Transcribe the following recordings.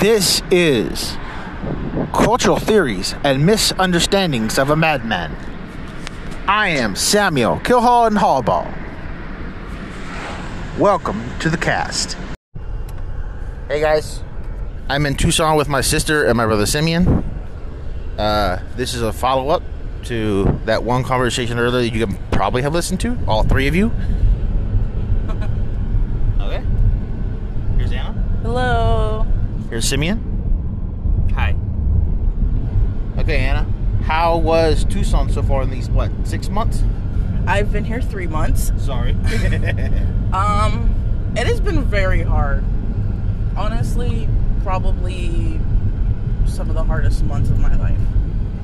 This is Cultural Theories and Misunderstandings of a Madman. I am Samuel Killhall and Hallball. Welcome to the cast. Hey guys, I'm in Tucson with my sister and my brother Simeon. Uh, this is a follow up to that one conversation earlier that you can probably have listened to, all three of you. okay. Here's Anna. Hello. Here's Simeon. Hi. Okay, Anna. How was Tucson so far in these what six months? I've been here three months. Sorry. Um, it has been very hard. Honestly, probably some of the hardest months of my life.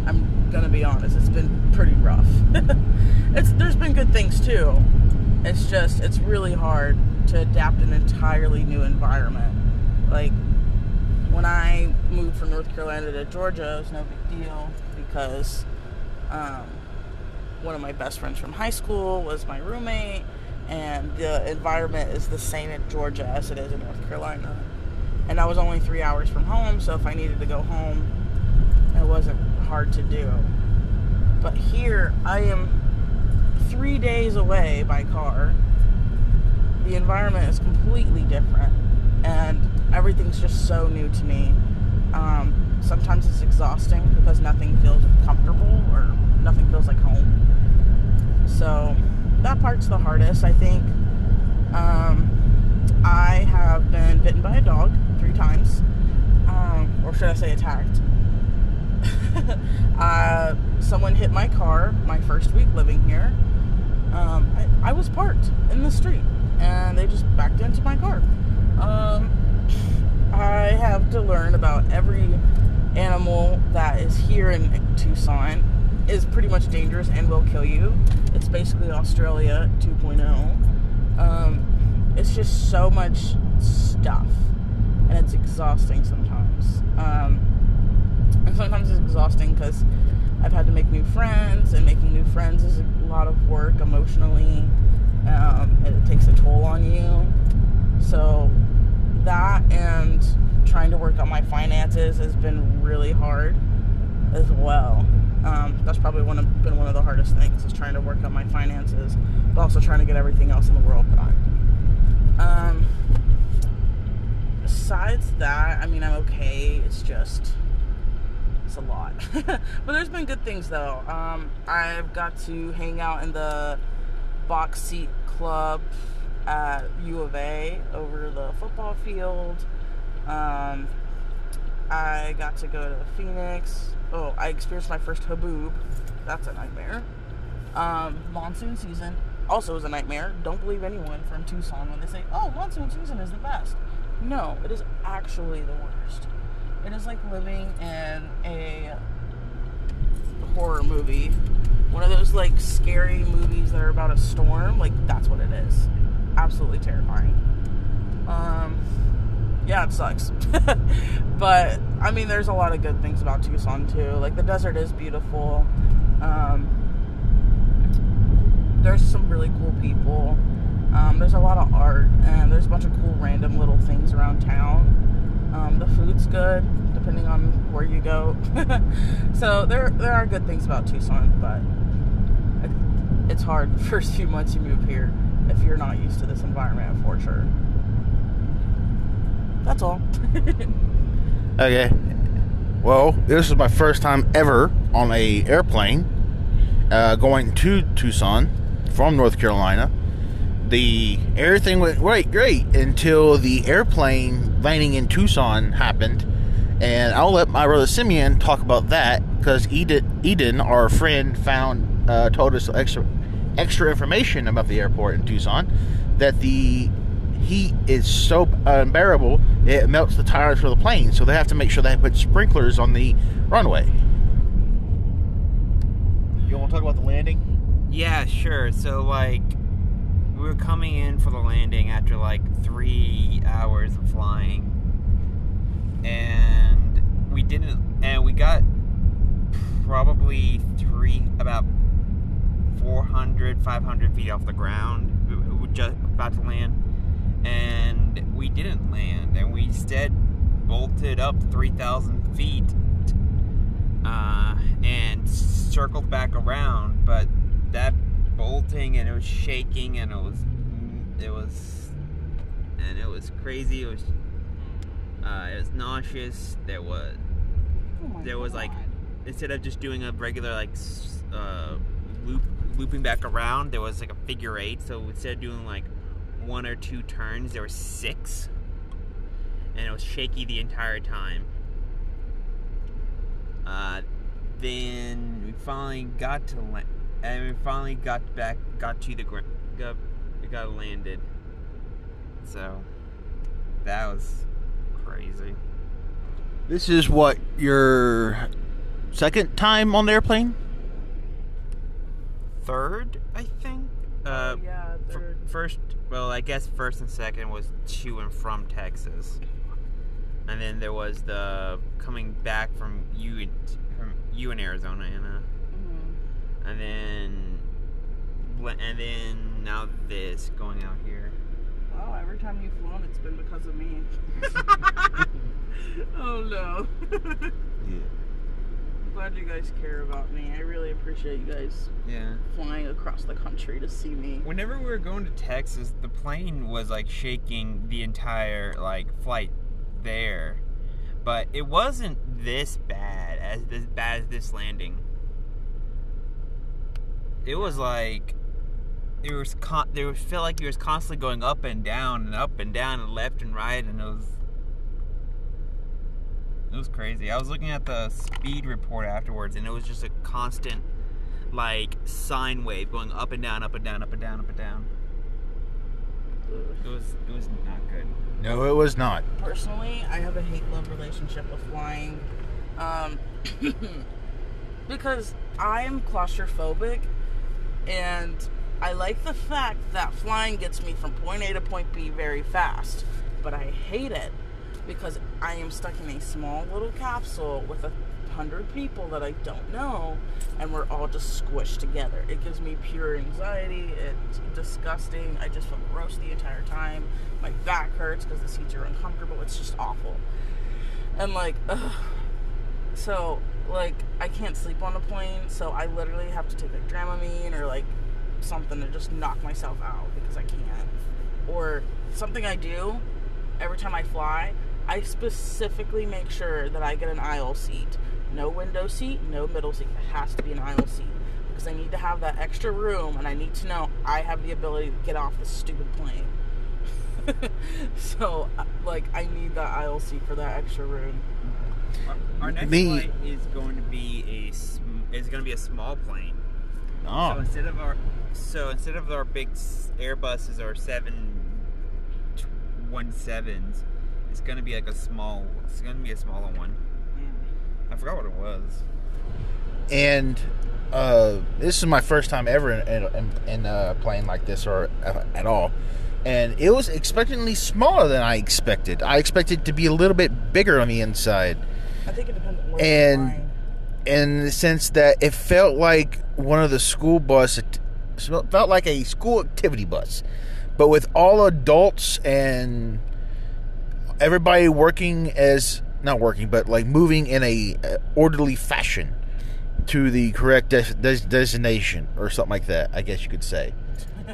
I'm gonna be honest. It's been pretty rough. it's there's been good things too. It's just it's really hard to adapt an entirely new environment. Like when I moved from North Carolina to Georgia, it was no big deal because um, one of my best friends from high school was my roommate, and the environment is the same in Georgia as it is in North Carolina. And I was only three hours from home, so if I needed to go home, it wasn't hard to do. But here, I am three days away by car. The environment is completely different, and everything's just so new to me. Um, sometimes it's exhausting because nothing feels comfortable or nothing feels like home. So that part's the hardest, I think. Um, I have been bitten by a dog three times, um, or should I say attacked. uh, someone hit my car my first week living here. Um, I, I was parked in the street, and they just backed into my car. Um, I have to learn about every animal that is here in Tucson is pretty much dangerous and will kill you. It's basically Australia 2.0. Um, it's just so much stuff, and it's exhausting sometimes. Um, and sometimes it's exhausting because I've had to make new friends, and making new friends is a lot of work emotionally. Um, it takes a toll on you. So that and trying to work on my finances has been really hard as well. Um, that's probably one of, been one of the hardest things is trying to work on my finances, but also trying to get everything else in the world done. Um, besides that, I mean, I'm okay. It's just it's a lot, but there's been good things though. Um, I've got to hang out in the box seat club at U of A over the football field. Um, I got to go to Phoenix. Oh, I experienced my first haboob. That's a nightmare. Um, monsoon season also is a nightmare. Don't believe anyone from Tucson when they say, "Oh, monsoon season is the best." No, it is actually the worst. It is like living in a horror movie. One of those like scary movies that are about a storm. Like that's what it is. Absolutely terrifying. Um, yeah, it sucks. but I mean, there's a lot of good things about Tucson too. Like the desert is beautiful. Um, there's some really cool people. Um, there's a lot of art, and there's a bunch of cool random little things around town. Um, the food's good, depending on where you go. so there there are good things about Tucson, but it's hard the first few months you move here if you're not used to this environment for sure. That's all. Okay. Well, this is my first time ever on a airplane uh, going to Tucson from North Carolina. The everything went right great until the airplane landing in Tucson happened, and I'll let my brother Simeon talk about that because Eden, Eden, our friend, found uh, told us extra extra information about the airport in Tucson that the heat is so unbearable it melts the tires for the plane so they have to make sure they put sprinklers on the runway you want to talk about the landing Yeah, sure. So like we were coming in for the landing after like three hours of flying. And we didn't and we got probably three about 400 500 feet off the ground we we were just about to land and we didn't land and we instead bolted up 3,000 feet uh, and circled back around. But that bolting and it was shaking and it was it was and it was crazy. It was uh, it was nauseous. There was Oh there was like instead of just doing a regular like uh, loop looping back around, there was like a figure eight. So instead of doing like one or two turns, there were six, and it was shaky the entire time. Uh, then we finally got to land, and we finally got back, got to the ground, got, we got landed. So that was crazy. This is what your second time on the airplane? Third, I think. Uh, Oh, yeah, F- first, well, I guess first and second was to and from Texas, and then there was the coming back from you in- from you in Arizona, Anna, Mhm. and then and then now this going out here. Wow, every time you've flown, it's been because of me. oh no. Yeah. Glad you guys care about me. I really appreciate you guys Yeah. flying across the country to see me. Whenever we were going to Texas, the plane was like shaking the entire like flight there, but it wasn't this bad as this bad as this landing. It was like it was con- there was felt like it was constantly going up and down and up and down and left and right, and it was it was crazy. I was looking at the speed report afterwards, and it was just a constant like sine wave going up and down, up and down, up and down, up and down. It was it was not good. No, it was not. Personally, I have a hate love relationship with flying. Um, because I am claustrophobic and I like the fact that flying gets me from point A to point B very fast. But I hate it because I am stuck in a small little capsule with a hundred people that I don't know and we're all just squished together. It gives me pure anxiety. It's disgusting. I just feel gross the entire time. My back hurts because the seats are uncomfortable. It's just awful. And like, ugh. so like I can't sleep on a plane, so I literally have to take like Dramamine or like something to just knock myself out because I can't. Or something I do every time I fly, I specifically make sure that I get an aisle seat. No window seat, no middle seat. It has to be an aisle seat because I need to have that extra room and I need to know I have the ability to get off this stupid plane. so, uh, like, I need that aisle seat for that extra room. Our, our next Me- flight is going to be a is going to be a small plane. Oh. So instead of our so instead of our big s- Airbuses or seven one sevens, it's going to be like a small. It's going to be a smaller one. I forgot what it was. And uh, this is my first time ever in, in, in a plane like this or uh, at all. And it was expectantly smaller than I expected. I expected to be a little bit bigger on the inside. I think it depends on And- you're in the sense that it felt like one of the school bus it felt like a school activity bus but with all adults and everybody working as not working but like moving in a uh, orderly fashion to the correct des- des- designation or something like that i guess you could say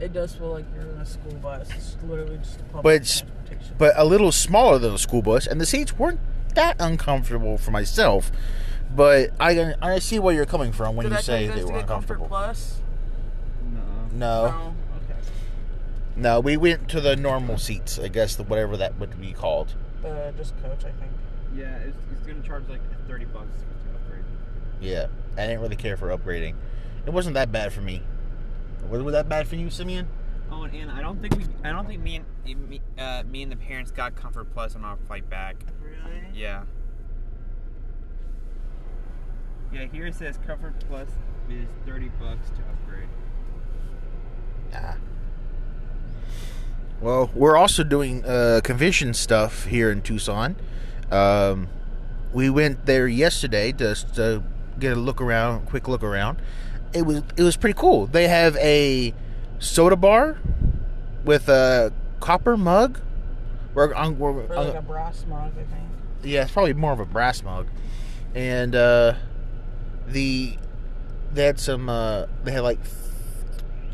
It does feel like you're in a school bus. It's literally just a public But it's- transportation. but a little smaller than a school bus, and the seats weren't that uncomfortable for myself. But I I see where you're coming from when Did you I say they were uncomfortable. Plus? No. No, No. Okay. no, we went to the normal seats. I guess the whatever that would be called. Uh, just coach, I think. Yeah, it's, it's going to charge like thirty bucks to upgrade. Yeah, I didn't really care for upgrading. It wasn't that bad for me. Was it that bad for you, Simeon? Oh, and Anna, I don't think we, I don't think me and me, uh, me and the parents got Comfort Plus on our flight back. Really? Yeah. Yeah, here it says Comfort Plus is thirty bucks to upgrade. Nah. Well, we're also doing uh, convention stuff here in Tucson. Um, we went there yesterday just to get a look around, quick look around. It was it was pretty cool. They have a soda bar with a copper mug We're, we're, For like a brass mug, I think. yeah, it's probably more of a brass mug, and uh, the they had some. Uh, they had like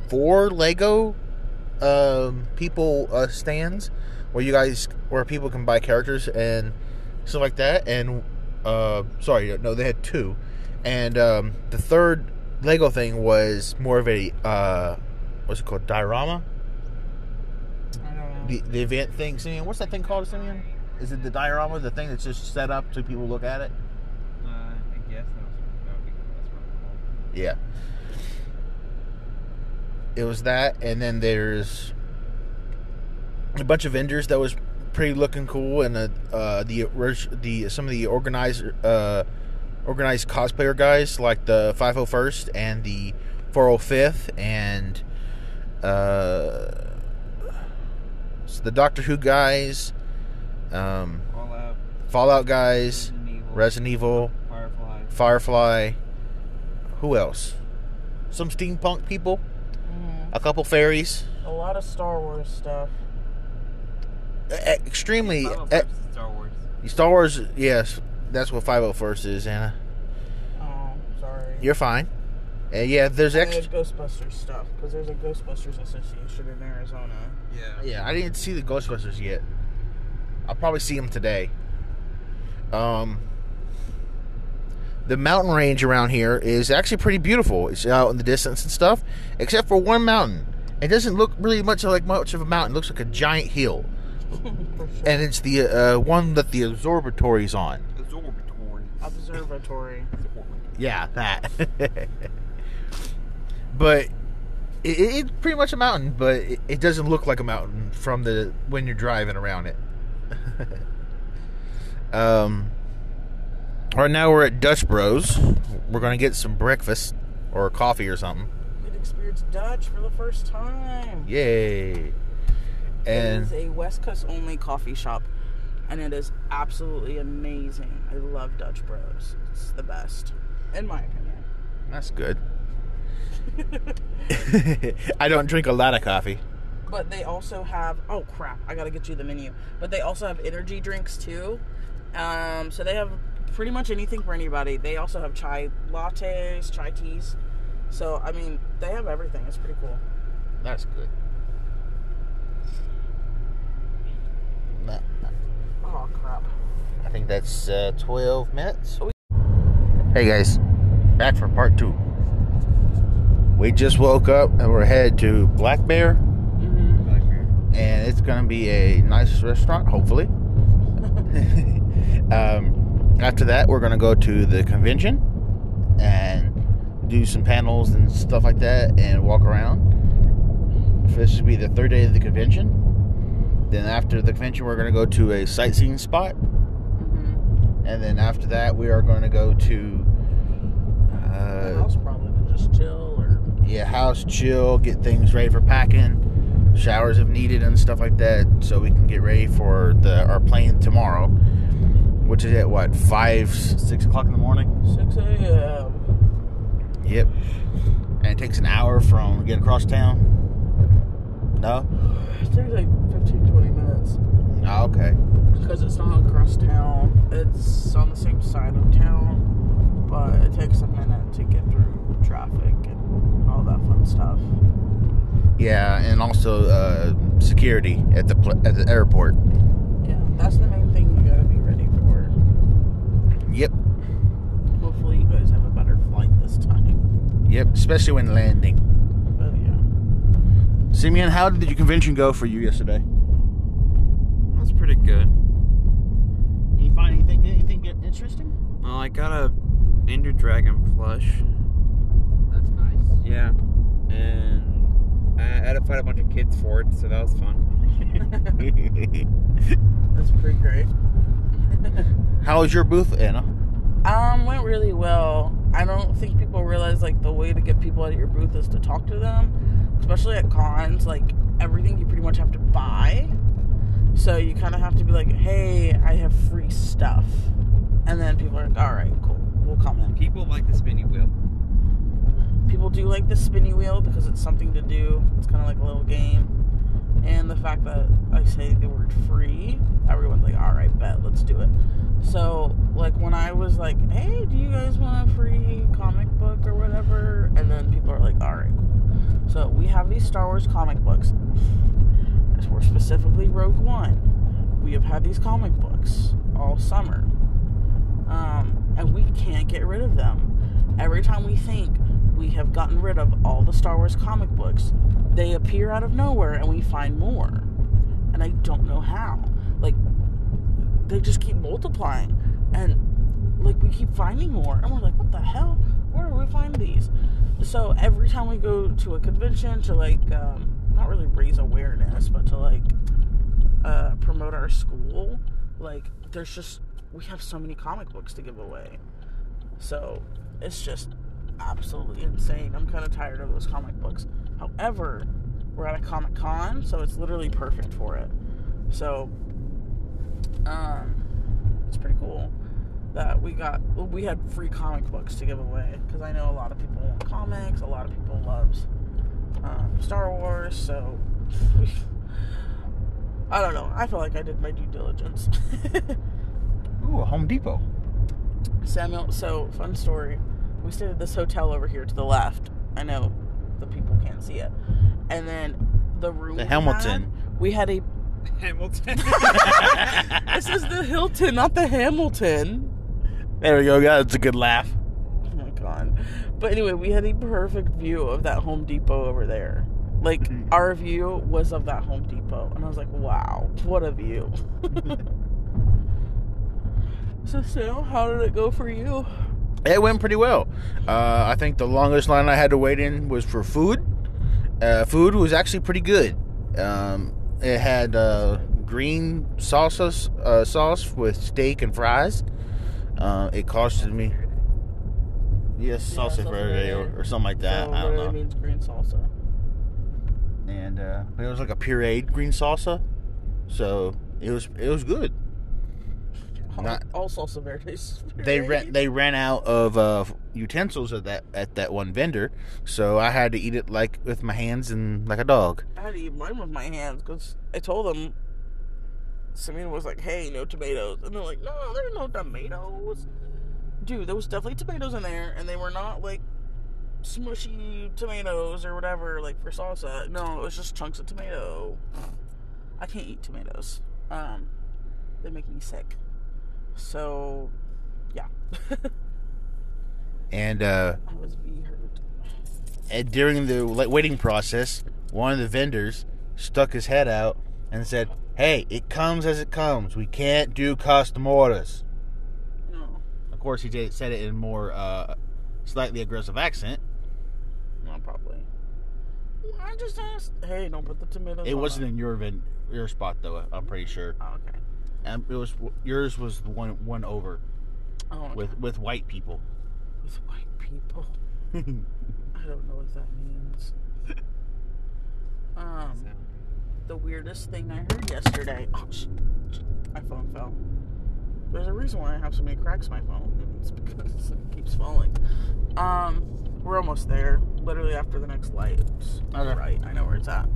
four Lego um, people uh, stands where you guys where people can buy characters and stuff like that. And uh, sorry, no, they had two, and um, the third Lego thing was more of a uh, what's it called, diorama. I don't know. The, the event thing, Simeon. What's that thing called, Simeon? Is it the diorama, the thing that's just set up so people look at it? Uh, I guess that was, that would be, that's what. Yeah. It was that, and then there's a bunch of vendors that was pretty looking cool, and uh, uh, the the some of the organized uh, organized cosplayer guys like the 501st and the 405th, and uh, so the Doctor Who guys, um, All out. Fallout guys, Resident Evil. Resident Evil, Firefly. Firefly. Who else? Some steampunk people. A couple fairies. A lot of Star Wars stuff. Extremely. E- Star Wars. Star Wars. Yes, that's what 501st is, Anna. Oh, sorry. You're fine. And yeah, there's And extra. Ghostbusters stuff because there's a Ghostbusters Association in Arizona. Yeah. Yeah, I didn't see the Ghostbusters yet. I'll probably see them today. Um, the mountain range around here is actually pretty beautiful. It's out in the distance and stuff, except for one mountain. It doesn't look really much like much of a mountain. It looks like a giant hill, sure. and it's the uh, one that the observatory's on. Absorbatory. Observatory. Yeah, that. but it, it's pretty much a mountain, but it, it doesn't look like a mountain from the when you're driving around it. um, right now we're at Dutch Bros. We're gonna get some breakfast or coffee or something. We'd experienced Dutch for the first time. Yay! it And is a West Coast only coffee shop, and it is absolutely amazing. I love Dutch Bros. It's the best, in my opinion. that's good. I don't drink a lot of coffee. But they also have oh crap, I gotta get you the menu. But they also have energy drinks too. Um, so they have pretty much anything for anybody. They also have chai lattes, chai teas. So I mean, they have everything. It's pretty cool. That's good. Nah, Oh crap. I think that's uh, 12 minutes. Hey guys, back for part two. We just woke up and we're headed to Black Bear, Mm-hmm. Blackbeard. and it's gonna be a nice restaurant, hopefully. um, after that, we're gonna go to the convention and do some panels and stuff like that, and walk around. This should be the third day of the convention. Then after the convention, we're gonna go to a sightseeing spot Mm-hmm. and then after that we are going to go to the uh, house probably to just chill or yeah house chill get things ready for packing showers if needed and stuff like that so we can get ready for the our plane tomorrow which is at what five six o'clock in the morning? Six a.m. yep. And it takes an hour from getting across town? No? It takes like 15, 20 minutes. Oh, okay. Because it's not across town. It's on the same side of town, but it takes a minute to get through traffic and all that fun stuff. yeah and also uh, security at the pl- at the airport. Yeah, that's the main thing you gotta be ready for. Yep Hopefully, you guys have a better flight this time. yep especially when landing But yeah, Simeon, how did your convention go for you yesterday? That's pretty good. You find anything anything interesting? Well, I got a Ender Dragon plush. That's nice. Yeah. And I had to fight a bunch of kids for it, so that was fun. that's pretty great. How was your booth, Anna? Um, went really well. I don't think people realize like the way to get people at your booth is to talk to them, especially at cons. Like everything you pretty much have to buy, so you kind of have to be like, "Hey, I have free stuff," and then people are like, "All right, cool, we'll come in." People like the spinny wheel. People do like the spinny wheel because it's something to do. It's kind of like a little game. And the fact that I say the word free, everyone's like, all right, bet, let's do it. So, like, when I was like, hey, do you guys want a free comic book or whatever? And then people are like, all right, cool. So, we have these Star Wars comic books. More specifically, Rogue One. We have had these comic books all summer. Um, and we can't get rid of them. Every time we think we have gotten rid of all the Star Wars comic books, they appear out of nowhere and we find more. And I don't know how. Like, they just keep multiplying. And, like, we keep finding more. And we're like, what the hell? Where do we find these? So, every time we go to a convention to, like, um, not really raise awareness, but to, like, uh, promote our school, like, there's just, we have so many comic books to give away. So, it's just absolutely insane. I'm kind of tired of those comic books. However, we're at a Comic Con, so it's literally perfect for it. So, um, it's pretty cool that we got we had free comic books to give away because I know a lot of people want comics. A lot of people loves um, Star Wars, so I don't know. I feel like I did my due diligence. Ooh, a Home Depot. Samuel, so fun story. We stayed at this hotel over here to the left. I know the people can't see it. And then the room The we Hamilton. had, we had a Hamilton. this is the Hilton, not the Hamilton. There we go. That's a good laugh. Oh my god. But anyway, we had a perfect view of that Home Depot over there. Like Mhm. our view was of that Home Depot, and I was like, "Wow, what a view!" so, Sam, how did it go for you? It went pretty well. Uh, I think the longest line I had to wait in was for food. Uh, food was actually pretty good. Um, it had uh, green salsa uh, sauce with steak and fries. Uh, it costed me. Yes, Yeah, salsa verde or, or something like that. So, I don't know. means green salsa. And uh, it was like a pureed green salsa, so it was it was good. All, Not- all salsa verdes. they ran they ran out of uh, utensils at that at that one vendor, so I had to eat it like with my hands and like a dog. I had to eat mine with my hands because I told them. Samina was like, "Hey, no tomatoes," and they're like, "No, there's no tomatoes." Dude, there was definitely tomatoes in there, and they were not like smushy tomatoes or whatever, like for salsa. No, it was just chunks of tomato. I can't eat tomatoes. Um, they make me sick. So, yeah, And uh, I was be hurt. and during the like, waiting process, one of the vendors stuck his head out and said, "Hey, it comes as it comes. We can't do custom orders." No, Of course, he did, said it in more uh, slightly aggressive accent. not probably. I just asked. Hey, don't put the tomatoes. It wasn't in your your spot though. I'm pretty sure. Oh, okay. And it was yours was the one one over Oh, with with white people. with white people. I don't know what that means. Um, the weirdest thing I heard yesterday. Oh, sh- sh- my phone fell. There's a reason why I have so many cracks in my phone. It's because it keeps falling. Um, we're almost there. Literally after the next light. Okay. Right, I know where it's at.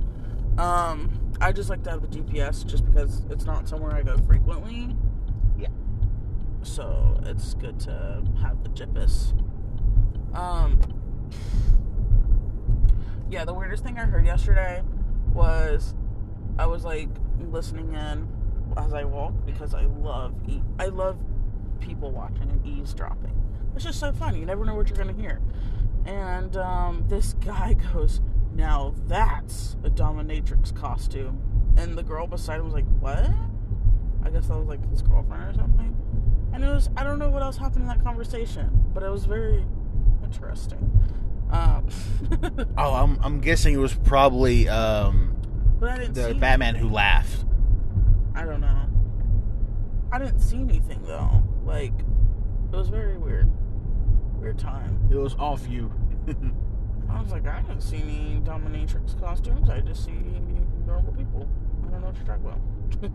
Um, I just like to have the GPS just because it's not somewhere I go frequently. Yeah. So it's good to have the GPS. Um, yeah, the weirdest thing I heard yesterday was I was like listening in as I walk because I love e- I love people watching and eavesdropping. It's just so fun. You never know what you're gonna hear. And um, this guy goes, "Now that's a dominatrix costume," and the girl beside him was like, "What?" I guess that was like his girlfriend or something. And it was I don't know what else happened in that conversation, but it was very interesting. Um, Oh, I'm I'm guessing it was probably um, but I didn't the Batman anything. who laughed. I don't know. I didn't see anything though. Like it was very weird. Weird time. It was off you. I was like, I didn't see any dominatrix costumes. I just see normal people. I don't know what you're talking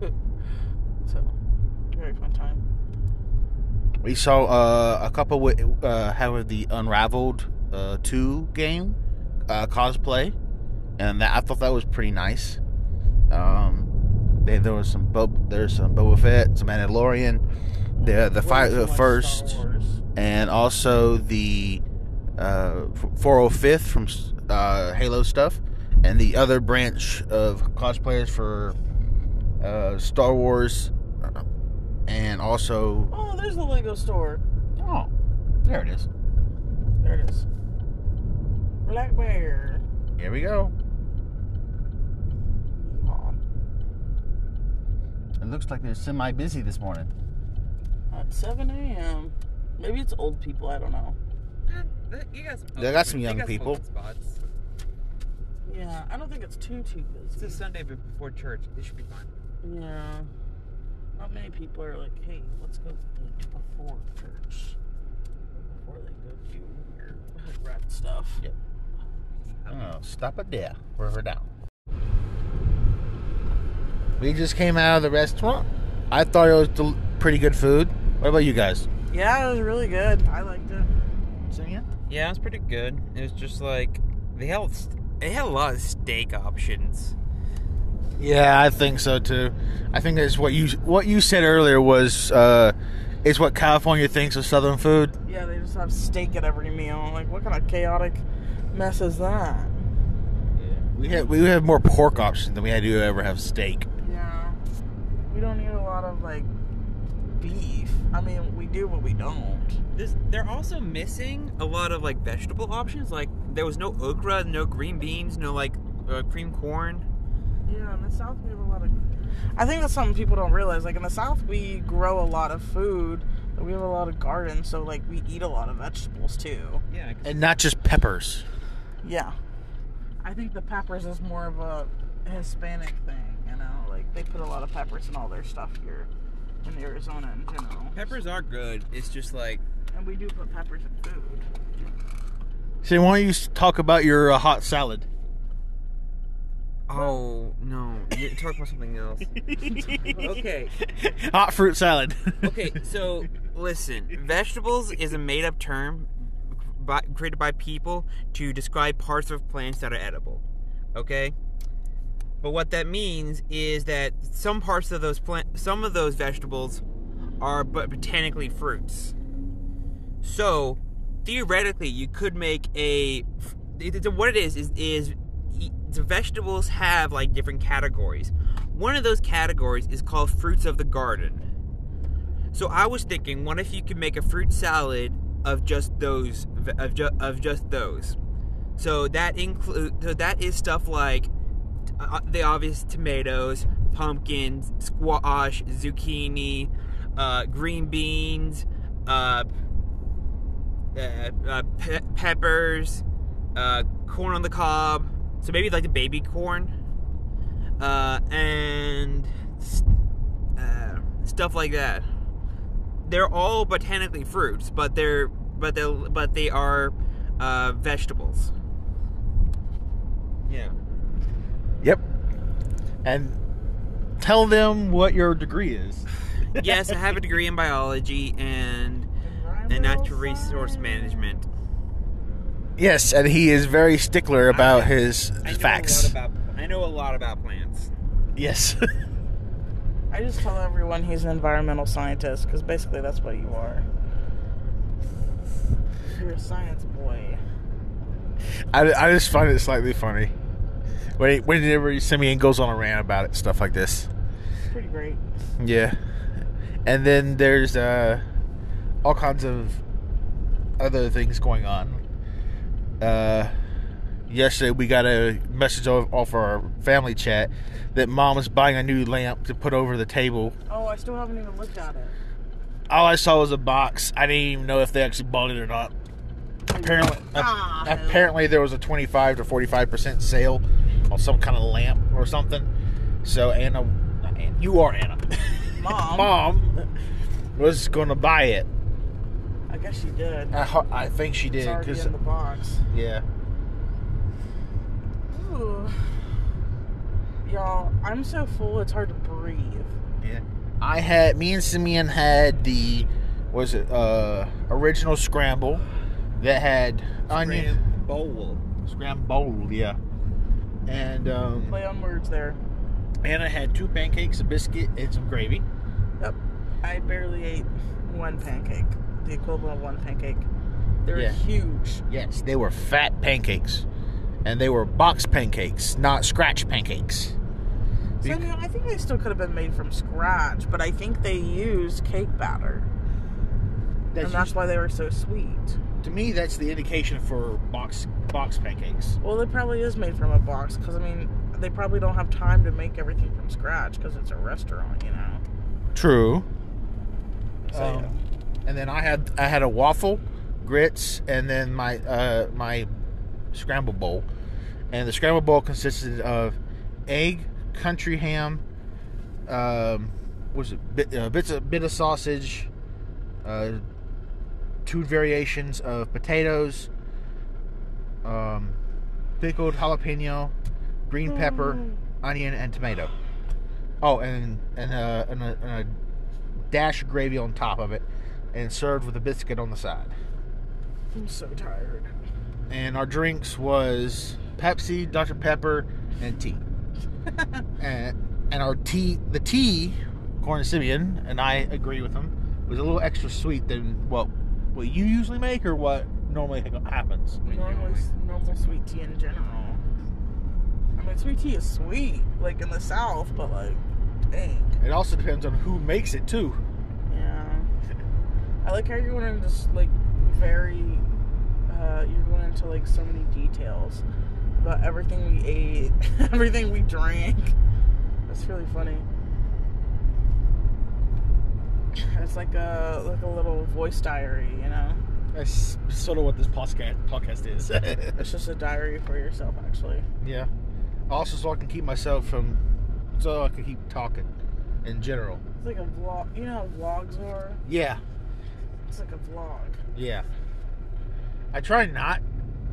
about. so, very fun time. we saw uh, a couple with uh, having the Unraveled uh, two game uh, cosplay, and that, I thought that was pretty nice. Um, they, there was some Bo- there's some Boba Fett, some Mandalorian, the the too the first, and also the uh, 405th from uh, Halo stuff, and the other branch of cosplayers for uh, Star Wars, uh, and also Oh, there's the Lego store. oh, there it is. There it is. Black Bear. Here we go. It looks like they're semi busy this morning. At 7 a.m. Maybe it's old people. I don't know. Eh, You got some They got some young got people. Spots. Yeah, I don't think it's too too busy. It's a. Sunday before church. It should be fine. Yeah. Not many people are like, hey, let's go eat before church. Before they go do weird hood rat stuff. Yep. Oh, stop it there. River down. We just came out of the restaurant. I thought it was del- pretty good food. What about you guys? Yeah, it was really good. I liked it. Yeah, it was pretty good. It was just like they had they had a lot of steak options. Yeah, I think so too. I think that's what you what you said earlier was uh, is what California thinks of Southern food. Yeah, they just have steak at every meal. Like, what kind of chaotic mess is that? We have we have more pork options than we had to ever have steak. Yeah. We don't need a lot of, like, beef. I mean, we do, but we don't. This, they're also missing a lot of like vegetable options. Like there was no okra, no green beans, no like uh, cream corn. Yeah, in the South, we have a lot of. I think that's something people don't realize. Like, in the South, we grow a lot of food, but we have a lot of gardens, so, like, we eat a lot of vegetables, too. Yeah, And not just peppers. Yeah. I think the peppers is more of a Hispanic thing, you know? Like, they put a lot of peppers in all their stuff here in Arizona in general. peppers are good. It's just like And we do put peppers in food. So why don't you talk about your uh, hot salad? oh no, you talk about something else. okay, hot fruit salad. okay. So listen, vegetables is a made-up term by, created by people to describe parts of plants that are edible. Okay. But what that means is that some parts of those plant, some of those vegetables, are but botanically fruits. So theoretically, you could make a. What it is is is the vegetables have like different categories. One of those categories is called fruits of the garden. So I was thinking, what if you could make a fruit salad of just those of, ju- of just those? So that include so that is stuff like uh, the obvious tomatoes, pumpkins, squash, zucchini, uh, green beans, uh, uh, uh, pe- peppers, uh, corn on the cob. So maybe like the baby corn, uh, and uh, stuff like that. They're all botanically fruits, but they're but they but they are uh, vegetables. Yeah. Yep. And tell them what your degree is. yes, I have a degree in biology and and natural resource management. Yes, and he is very stickler about I- his I facts. About, I know a lot about plants. yes. I just tell everyone he's an environmental scientist because basically that's what you are. You're a science boy. I, I just find it slightly funny. When he, whenever Simeon goes on a rant about it, stuff like this. It's pretty great. Yeah. And then there's uh, all kinds of other things going on. Uh, yesterday we got a message off, off our family chat that mom is buying a new lamp to put over the table. Oh, I still haven't even looked at it. All I saw was a box. I didn't even know if they actually bought it or not. Apparently, Ah, apparently there was a 25 to 45 percent sale on some kind of lamp or something. So Anna, not Anna you are Anna, Mom. mom was going to buy it. I guess she did. I, I think she did because in the box. yeah. Ooh. Y'all, I'm so full it's hard to breathe. Yeah. I had me and Simeon had the was it uh original scramble that had onion bowl. scramble, yeah. And um Play on words there. And I had two pancakes, a biscuit, and some gravy. Yep. I barely ate one pancake, the equivalent of one pancake. They're Yeah. huge. Yes, they were fat pancakes. And they were box pancakes, not scratch pancakes. So, I, mean, I think they still could have been made from scratch, but I think they used cake batter, That's and that's why they were so sweet. To me, that's the indication for box box pancakes. Well, it probably is made from a box, because I mean, they probably don't have time to make everything from scratch because it's a restaurant, you know. True. So, Um, and then I had I had a waffle, grits, and then my uh, my scramble bowl. And the scramble bowl consisted of egg, country ham, um, was it bit, uh, bits of bit of sausage, uh, two variations of potatoes, um, pickled jalapeno, green pepper, Mm. onion, and tomato. Oh, and and, uh, and, a, and a dash of gravy on top of it, and served with a biscuit on the side. I'm so tired. And our drinks was Pepsi, Dr Pepper, and tea. and and our tea, the tea, to Simeon, and I agree with him, was a little extra sweet than what what you usually make or what normally happens. Normally, normal sweet tea in general. I mean, sweet tea is sweet, like in the South, but like, dang. It also depends on who makes it too. Yeah. I like how you're going into just like very, uh, you're going into like so many details about everything we ate, everything we drank. That's really funny. It's like a like a little voice diary, you know. That's sort of what this podcast podcast is. It's just a diary for yourself, actually. yeah. Also, so I can keep myself from, so I can keep talking, in general. It's like a vlog. You know how vlogs are? Yeah. It's like a vlog. Yeah. I try not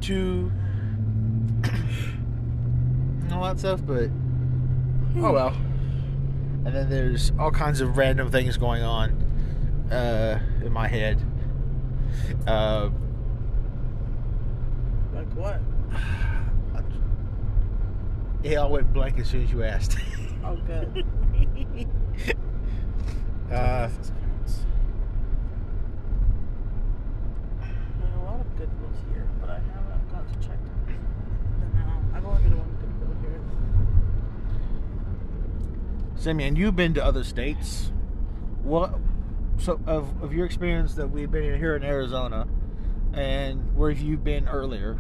to and all that stuff, but oh hmm. well. And then there's all kinds of random things going on uh, in my head. Uh, Like what? it all went blank as soon as you asked. Oh, good. uh, This counts. There's a lot of Goodwills here, but I haven't got to check them out. I've only been to one Goodwill here. Simeon, you've been to other states. What? So, of, of your experience that we've been in here in Arizona, and where have you been earlier,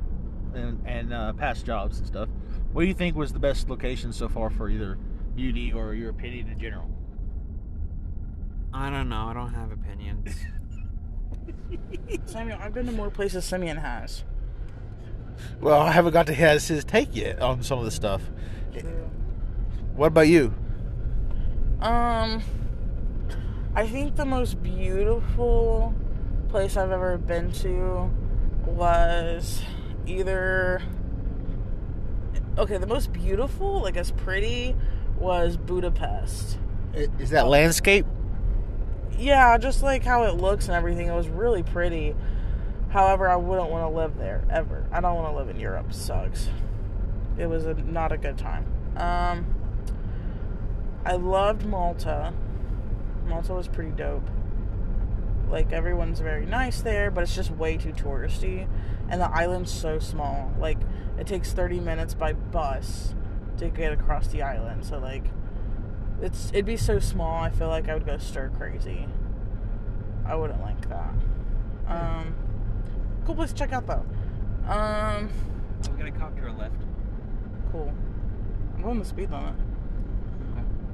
and and uh, past jobs and stuff? What do you think was the best location so far for either beauty or your opinion in general? I don't know. I don't have opinions. Samuel, I've been to more places Simeon has. Well, I haven't got to his his take yet on some of the stuff. What about you? Um, I think the most beautiful place I've ever been to was either. Okay, the most beautiful, like as pretty, was Budapest. Is that landscape? Yeah, just like how it looks and everything, it was really pretty. However, I wouldn't want to live there ever. I don't want to live in Europe. Sucks. It was a, not a good time. Um, I loved Malta. Malta was pretty dope. Like everyone's very nice there, but it's just way too touristy, and the island's so small. Like it takes thirty minutes by bus to get across the island. So like, it's it'd be so small. I feel like I would go stir crazy. I wouldn't like that. Um, cool place to check out though. Um, we got a cop to our left. cool. I'm going the speed limit.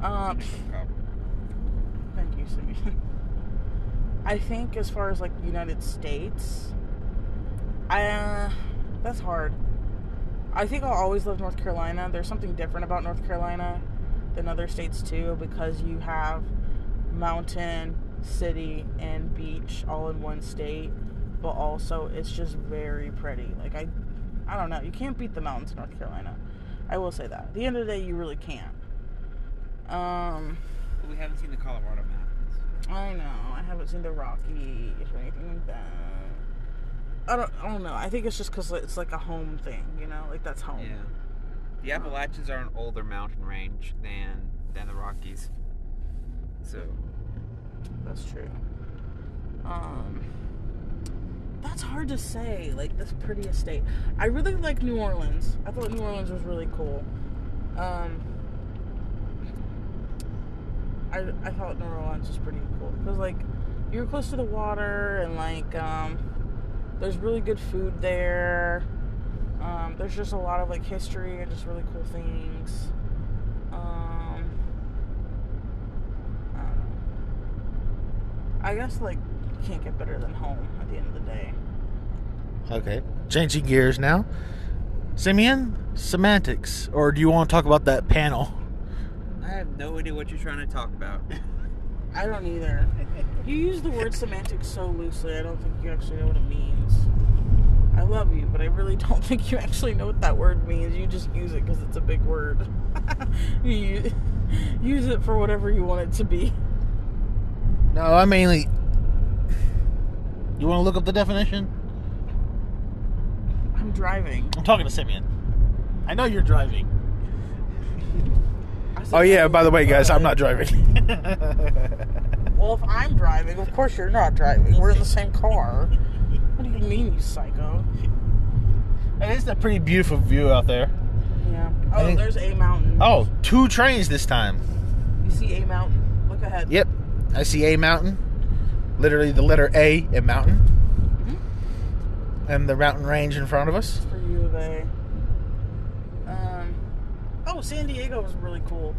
Um, thank you, Simeon. I think as far as like United States, I uh, that's hard. I think I'll always love North Carolina. There's something different about North Carolina than other states too, because you have mountain, city, and beach all in one state. But also, it's just very pretty. Like I, I don't know. You can't beat the mountains in North Carolina. I will say that. At the end of the day, you really can't. Um, But we haven't seen the Colorado mountains. I know. I haven't seen the Rockies or anything like that. I don't. I don't know. I think it's just because it's like a home thing. You know, like that's home. Yeah. The Appalachians are an older mountain range than than the Rockies. So That's true. Um, that's hard to say. Like this prettiest state. I really like New Orleans. I thought New Orleans was really cool. Um, I I thought New Orleans was pretty cool because like you're close to the water and like um, there's really good food there. Um, there's just a lot of like history and just really cool things. Um, I. I guess like you can't get better than home at the end of the day. Okay. Changing gears now. Simeon, semantics. Or do you want to talk about that panel? I have no idea what you're trying to talk about. I don't either. You use the word semantics so loosely. I don't think you actually know what it means. I love you, but I really don't think you actually know what that word means. You just use it because it's a big word. you use it for whatever you want it to be. No, I mainly. You want to look up the definition? I'm driving. I'm talking to Simeon. I know you're driving. I said Oh yeah, by the way, guys, I'm not driving. Well, if I'm driving, of course you're not driving. We're in the same car. What do you mean, you psycho? it's a pretty beautiful view out there. Yeah. Oh, think- there's a mountain. Oh, two trains this time. You see a mountain? Look ahead. Yep, I see a mountain. Literally the letter A in mountain. Mm-hmm. And the mountain range in front of us. for U of A. Oh, San Diego was really cool.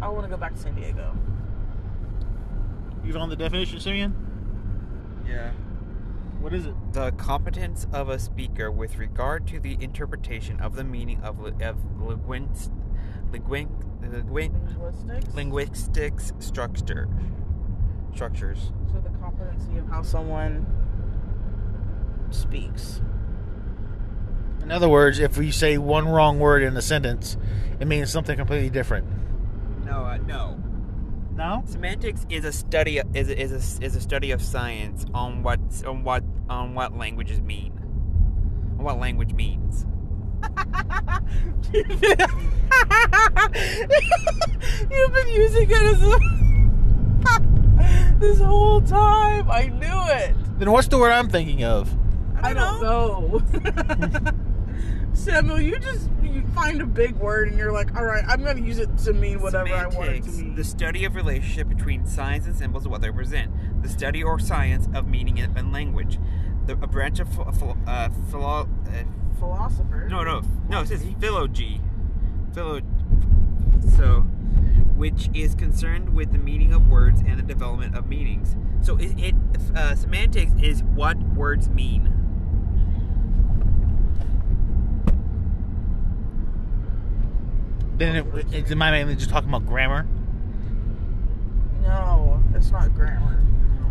I want to go back to San Diego. You found the definition, Simeon? Yeah. What is it? The competence of a speaker with regard to the interpretation of the meaning of, li- of linguist, linguin, linguin, Linguistics. linguistics structure structures. So the competency of how someone speaks. In other words, if we say one wrong word in a sentence, it means something completely different. No, uh, no. No? Semantics is a study is is a, is a study of science on what on what on what languages mean. On what language means. You've been using it as a this whole time. I knew it. Then what's the word I'm thinking of? I don't know. Samuel, you just you find a big word and you're like, all right, I'm going to use it to mean whatever I want it to mean. the study of relationship between signs and symbols and what they represent. The study or science of meaning and and language. The, a branch of ph- ph- uh, philo, uh, Philosopher. no, no, no. It says philology. Philo. So, which is concerned with the meaning of words and the development of meanings. So, it, it uh, semantics is what words mean. Then it, it's am I mainly just talking about grammar? No, it's not grammar.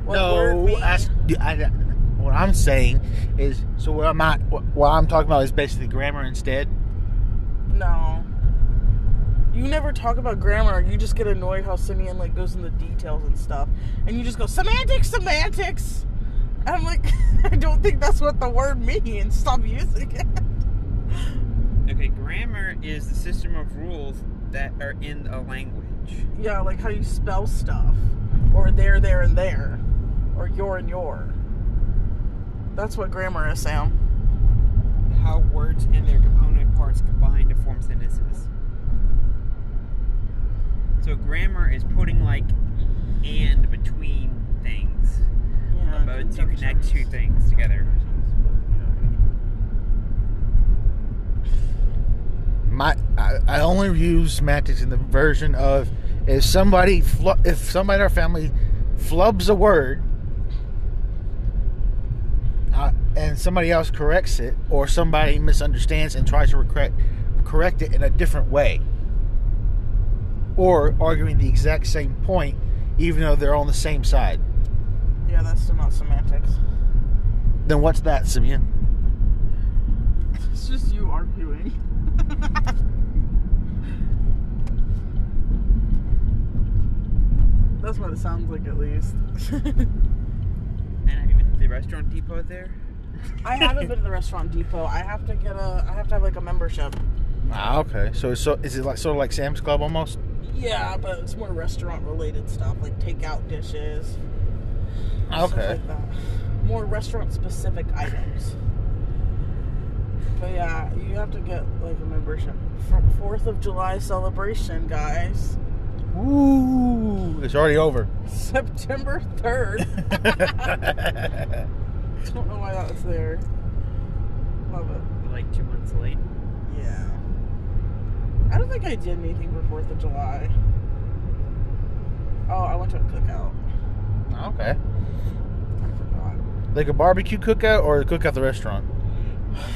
What no. I, I- what I'm saying is, so what I'm not, what, what I'm talking about is basically grammar instead. No. You never talk about grammar. You just get annoyed how Simeon like goes into details and stuff, and you just go semantics, semantics. And I'm like, I don't think that's what the word means. Stop using it. Okay, grammar is the system of rules that are in a language. Yeah, like how you spell stuff, or there, there, and there, or your and your. That's what grammar is, Sam. How words and their component parts combine to form sentences. So grammar is putting like and between things. Yeah, About to connect two things together. My, I, I only use semantics in the version of if somebody, flu- if somebody in our family flubs a word, uh, and somebody else corrects it, or somebody misunderstands and tries to correct correct it in a different way, or arguing the exact same point, even though they're on the same side. Yeah, that's still not semantics. Then what's that, Simeon? It's just you arguing. That's what it sounds like, at least. And have you been to the restaurant depot there? I haven't been to the restaurant depot. I have to get a. I have to have like a membership. Ah, okay. So, so is it like sort of like Sam's Club almost? Yeah, but it's more restaurant related stuff, like takeout dishes. stuff Okay. like that. More restaurant specific items. But yeah, you have to get like a membership. For Fourth of July celebration, guys. Ooh, it's already over. September third. Don't know why that was there. Love it. Like two months late. Yeah. I don't think I did anything for Fourth of July. Oh, I went to a cookout. okay. I forgot. Like a barbecue cookout or a cookout at the restaurant?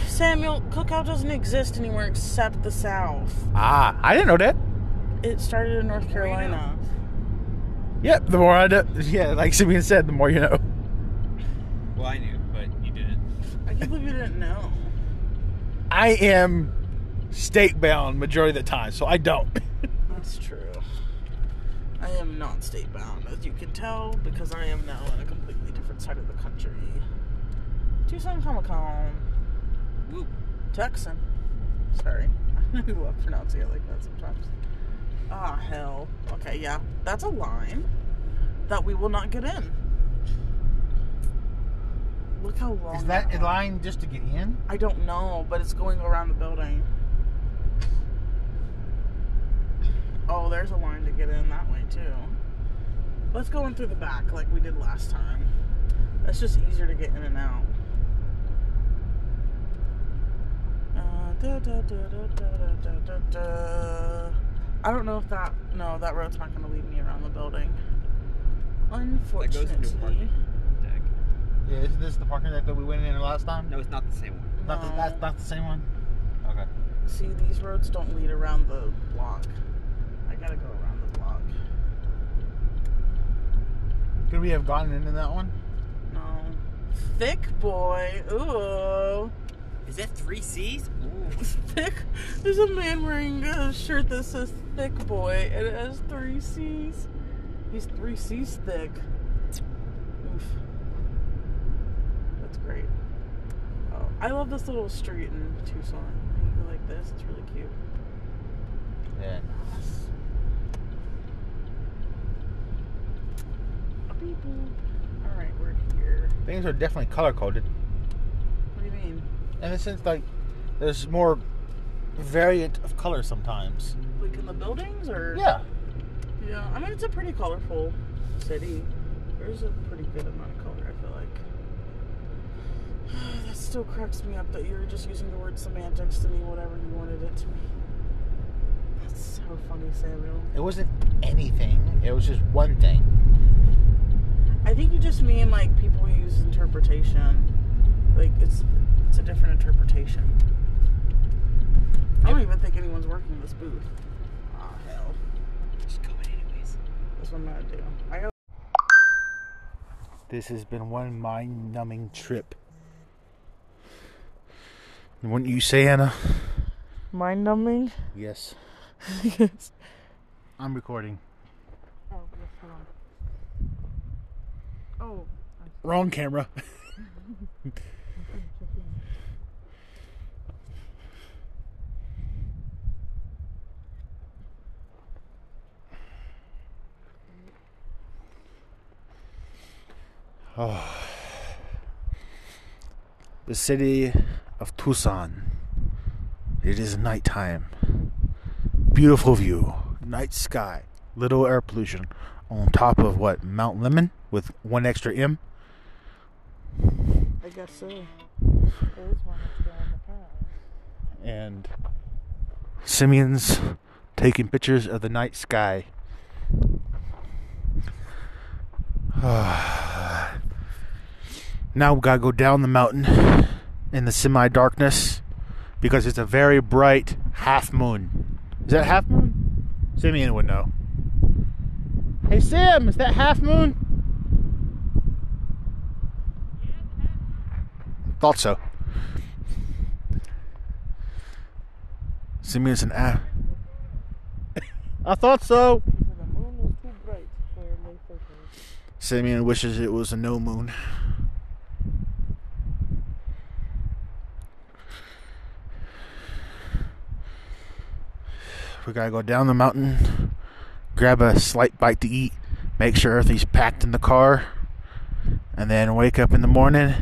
Samuel, cookout doesn't exist anywhere except the South. Ah, I didn't know that. It started in North Carolina. Yep, the more I know, yeah, like Simeon said, the more you know. Well, I knew, but you didn't. I can't believe you didn't know. I am state bound majority of the time, so I don't. That's true. I am not state bound, as you can tell, because I am now in a completely different side of the country. Tucson Comic Con. Texan. Sorry. I love pronouncing it like that sometimes. Ah, hell. Okay, yeah. That's a line that we will not get in. Look how long. Is that a line- line just to get in? I don't know, but it's going around the building. Oh, there's a line to get in that way too. Let's go in through the back like we did last time. That's just easier to get in and out. I don't know if that. No, that road's not going to lead me around the building. That goes into Unfortunately. parking deck. Yeah, isn't this the parking deck that we went in last time? No, it's not the same one. Not the, that's not the same one. Okay. See, these roads don't lead around the block. I gotta go around the block. Could we have gotten into that one? No. Thick boy. Ooh. Is that three C's? Ooh. Thick. There's a man wearing a shirt that says thick boy and it has three C's. He's three C's thick. Oof. That's great. Oh, I love this little street in Tucson. You go like this. It's really cute. Yeah. Beep boop. Alright, we're here. Things are definitely color coded. What do you mean? In the sense, like, there's more variant of color sometimes. Like in the buildings or? Yeah. Yeah, I mean, it's a pretty colorful city. There's a pretty good amount of color, I feel like. that still cracks me up that you're just using the word semantics to mean whatever you wanted it to mean. That's so funny, Samuel. It wasn't anything. It was just one thing. I think you just mean like people use interpretation. Like it's it's a different interpretation. I don't even think anyone's working in this booth. Ah hell. Just go in anyways. That's what I'm gonna do. I got This has been one mind-numbing trip. Wouldn't you say, Anna? mind numbing. Yes. yes. I'm recording. Oh, yes, hold on. Oh, Wrong camera. oh. The city of Tucson. It is nighttime. Beautiful view. Night sky. Little air pollution. On top of what? Mount Lemmon with one extra M? I guess so. There is one the path. and Simeon's taking pictures of the night sky. Ah. Now we gotta go down the mountain in the semi darkness because it's a very bright half moon. Is that half moon? Simeon would know. Hey Sam, is that half moon? Thought so. Simeon's an a. I thought so. He the moon is too bright for my photos. Simeon wishes it was a no moon. We gotta go down the mountain, grab a slight bite to eat, make sure everything's packed in the car, and then wake up in the morning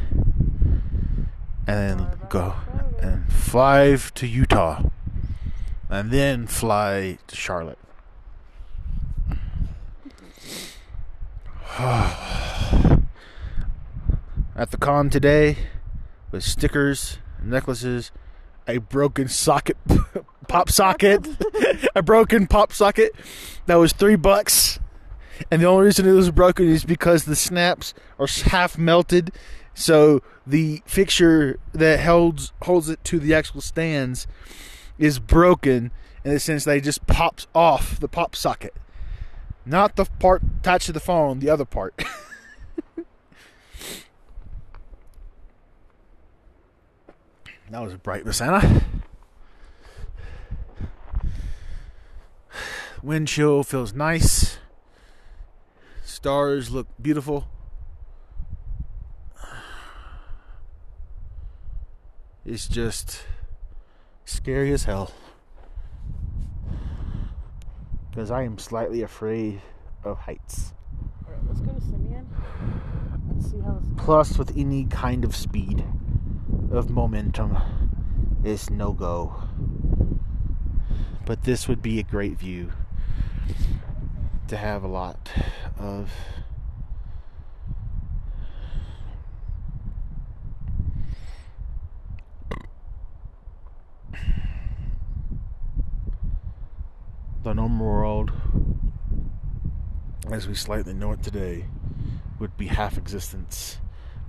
and then go and fly to Utah and then fly to Charlotte. At the con today with stickers, necklaces, a broken socket pop socket, a broken pop socket that was 3 bucks. And the only reason it was broken is because the snaps are half melted so the fixture that holds holds it to the actual stands is broken in the sense that it just pops off the pop socket. Not the part attached to the phone, the other part. that was a bright Masana. Wind chill feels nice. Stars look beautiful. It's just scary as hell. Because I am slightly afraid of heights. Alright, let's go to Simeon. Let's see how it's Plus, with any kind of speed, of momentum, is no go. But this would be a great view to have a lot of the normal world as we slightly know it today would be half existence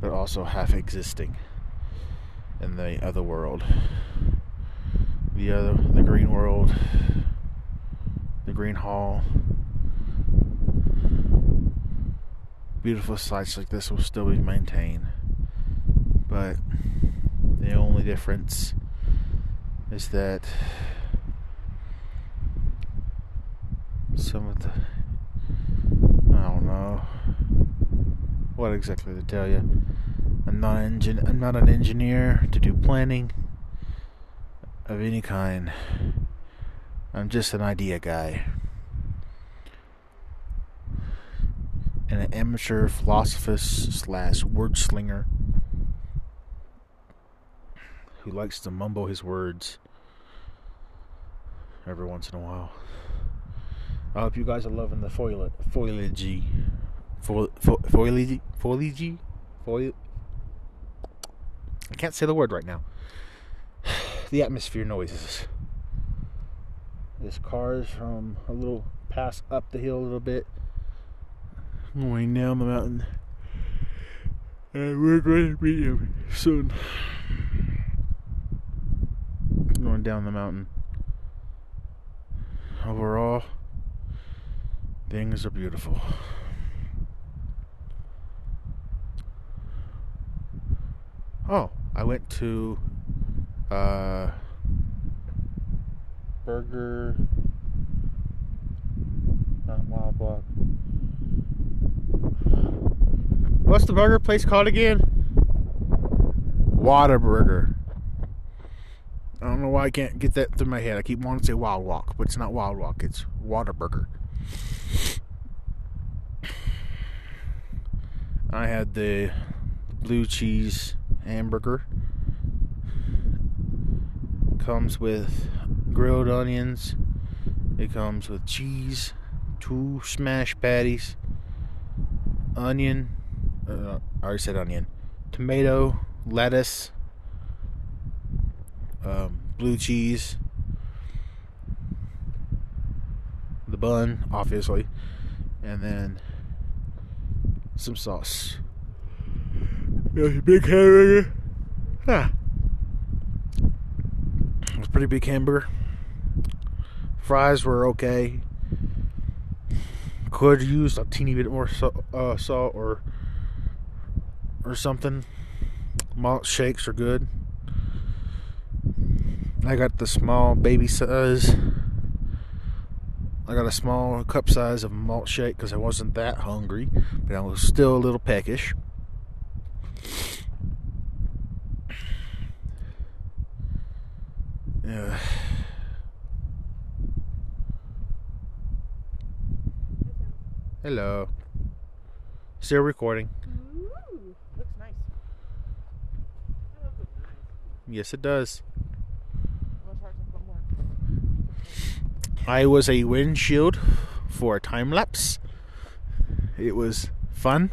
but also half existing in the other world. The other the green world. The green hall. Beautiful sites like this will still be maintained. But the only difference is that some of the I don't know what exactly to tell you. I'm not an engin- I'm not an engineer to do planning of any kind. I'm just an idea guy. And an amateur philosophist slash word slinger who likes to mumble his words every once in a while. I hope you guys are loving the foliage. Foliage. Fo- fo- foliage. Foliage. Foliage. I can't say the word right now. The atmosphere noises. This car is from a little pass up the hill a little bit, going down the mountain, and we're going to meet him soon. Going down the mountain. Overall, things are beautiful. Oh, I went to uh, Burger, not Wild Walk. What's the burger place called again? Whataburger. I don't know why I can't get that through my head. I keep wanting to say Wild Walk, but it's not Wild Walk. It's Whataburger. I had the blue cheese hamburger. Comes with grilled onions. It comes with cheese, two smash patties, onion. Uh, I already said onion. Tomato, lettuce, um, blue cheese, the bun, obviously, and then some sauce. Yeah, big hamburger. Ah. It was pretty big hamburger. Fries were okay. Could use a teeny bit more so, uh, salt or or something. Malt shakes are good. I got the small baby size. I got a small cup size of malt shake because I wasn't that hungry, but I was still a little peckish. Yeah. Hello. Still recording. Ooh, looks nice. Yes, it does. I was a windshield for a time lapse. It was fun.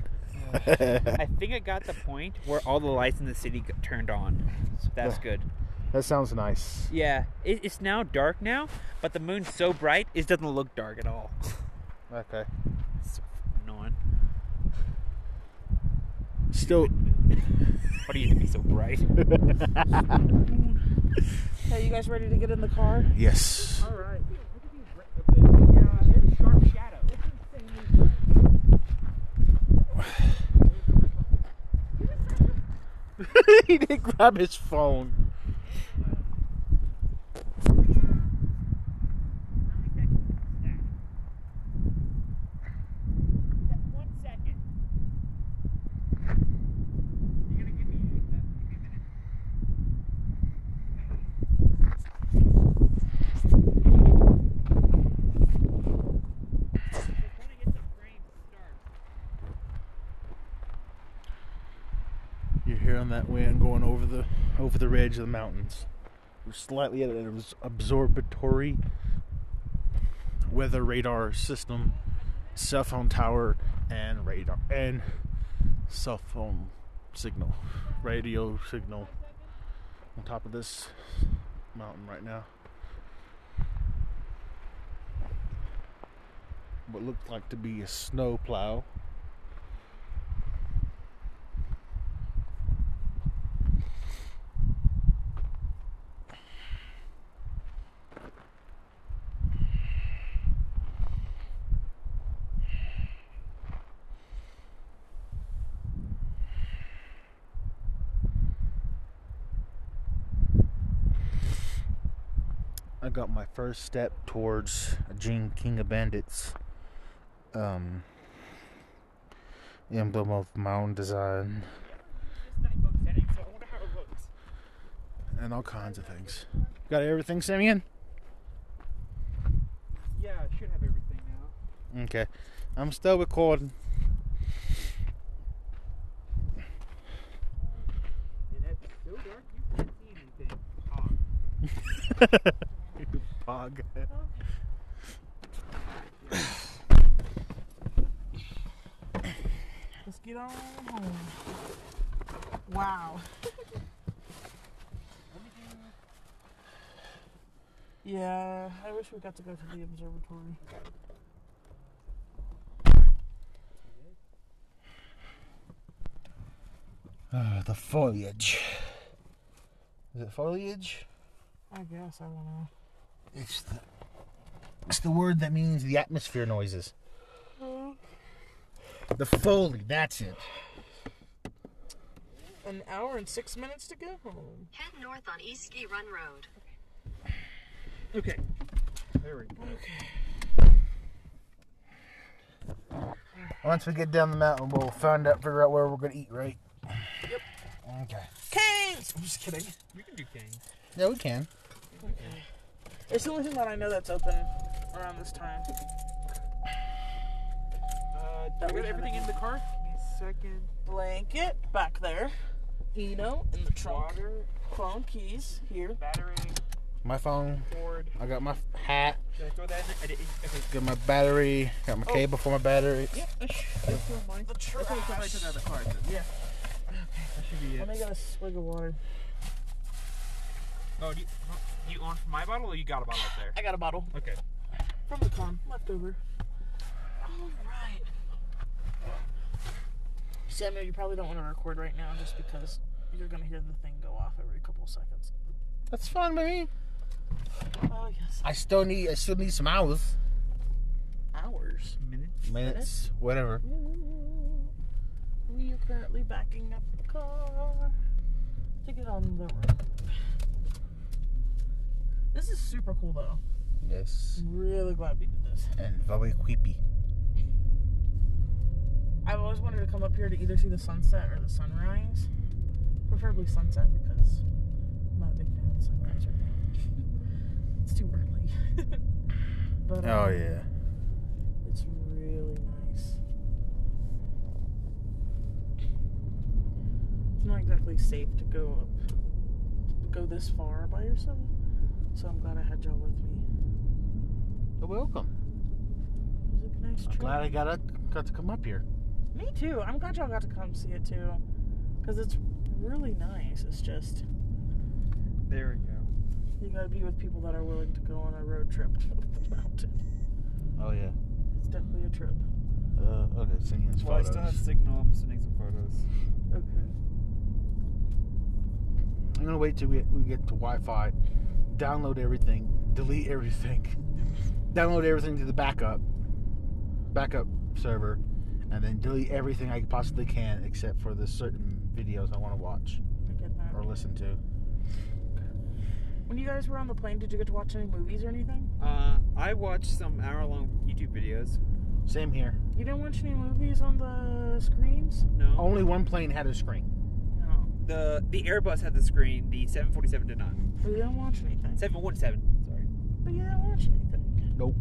I think I got the point where all the lights in the city got turned on. So that's Yeah. good. That sounds nice. Yeah, it, it's now dark now, but the moon's so bright it doesn't look dark at all. Okay. So annoying. Still. Why do you have to be so bright? Hey, you guys ready to get in the car? Yes. All right. Yeah, sharp shadow. he didn't grab his phone. One second. You're gonna give me, uh, give me a minute. Just wanna get some frames to start. You're hearing that wind going over the over the ridge of the mountains. We're slightly at an absorbatory weather radar system, cell phone tower, and radar and cell phone signal, radio signal on top of this mountain right now. What looked like to be a snow plow. Got my first step towards a Gene King of Bandits um, emblem of my own design This night mode setting, so I wonder how it looks. and all kinds of things. Got everything, Simeon? Yeah, I should have everything now. Okay. I'm still recording. And it's so dark you can't see anything. Oh. Pog. Let's get on home. Wow. yeah, I wish we got to go to the observatory. Uh, the foliage. Is it foliage? I guess I don't know. It's the it's the word that means the atmosphere noises. Mm-hmm. The foley, that's it. An hour and six minutes to go home. Head north on East Ski Run Road. Okay. There we go. Okay. Once we get down the mountain, we'll find out, figure out where we're gonna eat, right? Yep. Okay. Cane's! I'm just kidding. We can do Kane. Yeah, we can. It's the only thing that I know that's open around this time. Uh, That do we we everything in the car? Give me a second. Blanket back there. Eno in the trunk. Water, Phone keys here. battery, My phone. cord. I got my hat. Should I throw that in? there? I did, okay. Got my battery. Got my Oh. cable for my battery. Yeah. That's still mine. The That's what I trash. took out of the car. So, yeah. That should be Let me it. get a swig of water. Oh, do you, huh, you on from my bottle or you got a bottle up there? I got a bottle Okay. from the con left over. All right. Samuel, you probably don't want to record right now just because you're gonna hear the thing go off every couple of seconds. That's fine by me. Oh yes. I still need. I still need some hours, Hours. Minutes. minutes, whatever. We are currently backing up the car to get on the road. This is super cool though. Yes. Really glad we did this. And very creepy. I've always wanted to come up here to either see the sunset or the sunrise. Preferably sunset because I'm not a big fan of the sunrise right now. it's too early. but, oh um, yeah. It's really nice. It's not exactly safe to go up, go this far by yourself. So I'm glad I had y'all with me. You're welcome. It was a nice trip. I'm glad I got a, got to come up here. Me too. I'm glad y'all got to come see it too, because it's really nice. It's just There we go. you got to be with people that are willing to go on a road trip up the mountain. Oh yeah. It's definitely a trip. Uh, okay, sending us Well, I still have signal. I'm sending some photos. Okay. I'm gonna wait till we, we get to Wi-Fi, download everything, delete everything, download everything to the backup, backup server, and then delete everything I possibly can except for the certain videos I want to watch I get that. or listen to. When you guys were on the plane, did you get to watch any movies or anything? Uh, I watched some hour-long YouTube videos. Same here. You didn't watch any movies on the screens? No. Only one plane had a screen. No. The the Airbus had the screen. The 747 did not. But you didn't watch anything. 717. Sorry. But you didn't watch anything. Nope.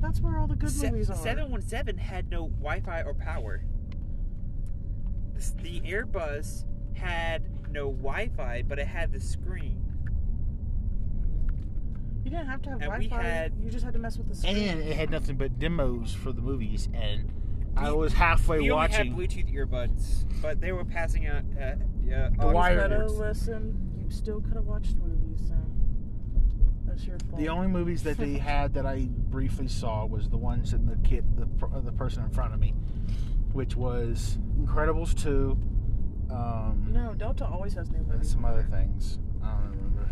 That's where all the good Se- movies are. 717 had no Wi-Fi or power. The Airbus had no Wi-Fi, but it had the screen. You didn't have to have And Wi-Fi. had- you just had to mess with the screen. And it had nothing but demos for the movies, and I was halfway we only watching. had Bluetooth earbuds, but they were passing out. Uh, yeah, The audio wire- Coulda ports. listened. You still could have watched movies. So that's your fault. The only movies that they had that I briefly saw was the ones in the kid, the the person in front of me, which was Incredibles two, um, No, Delta always has new and movies. some other things. I don't remember.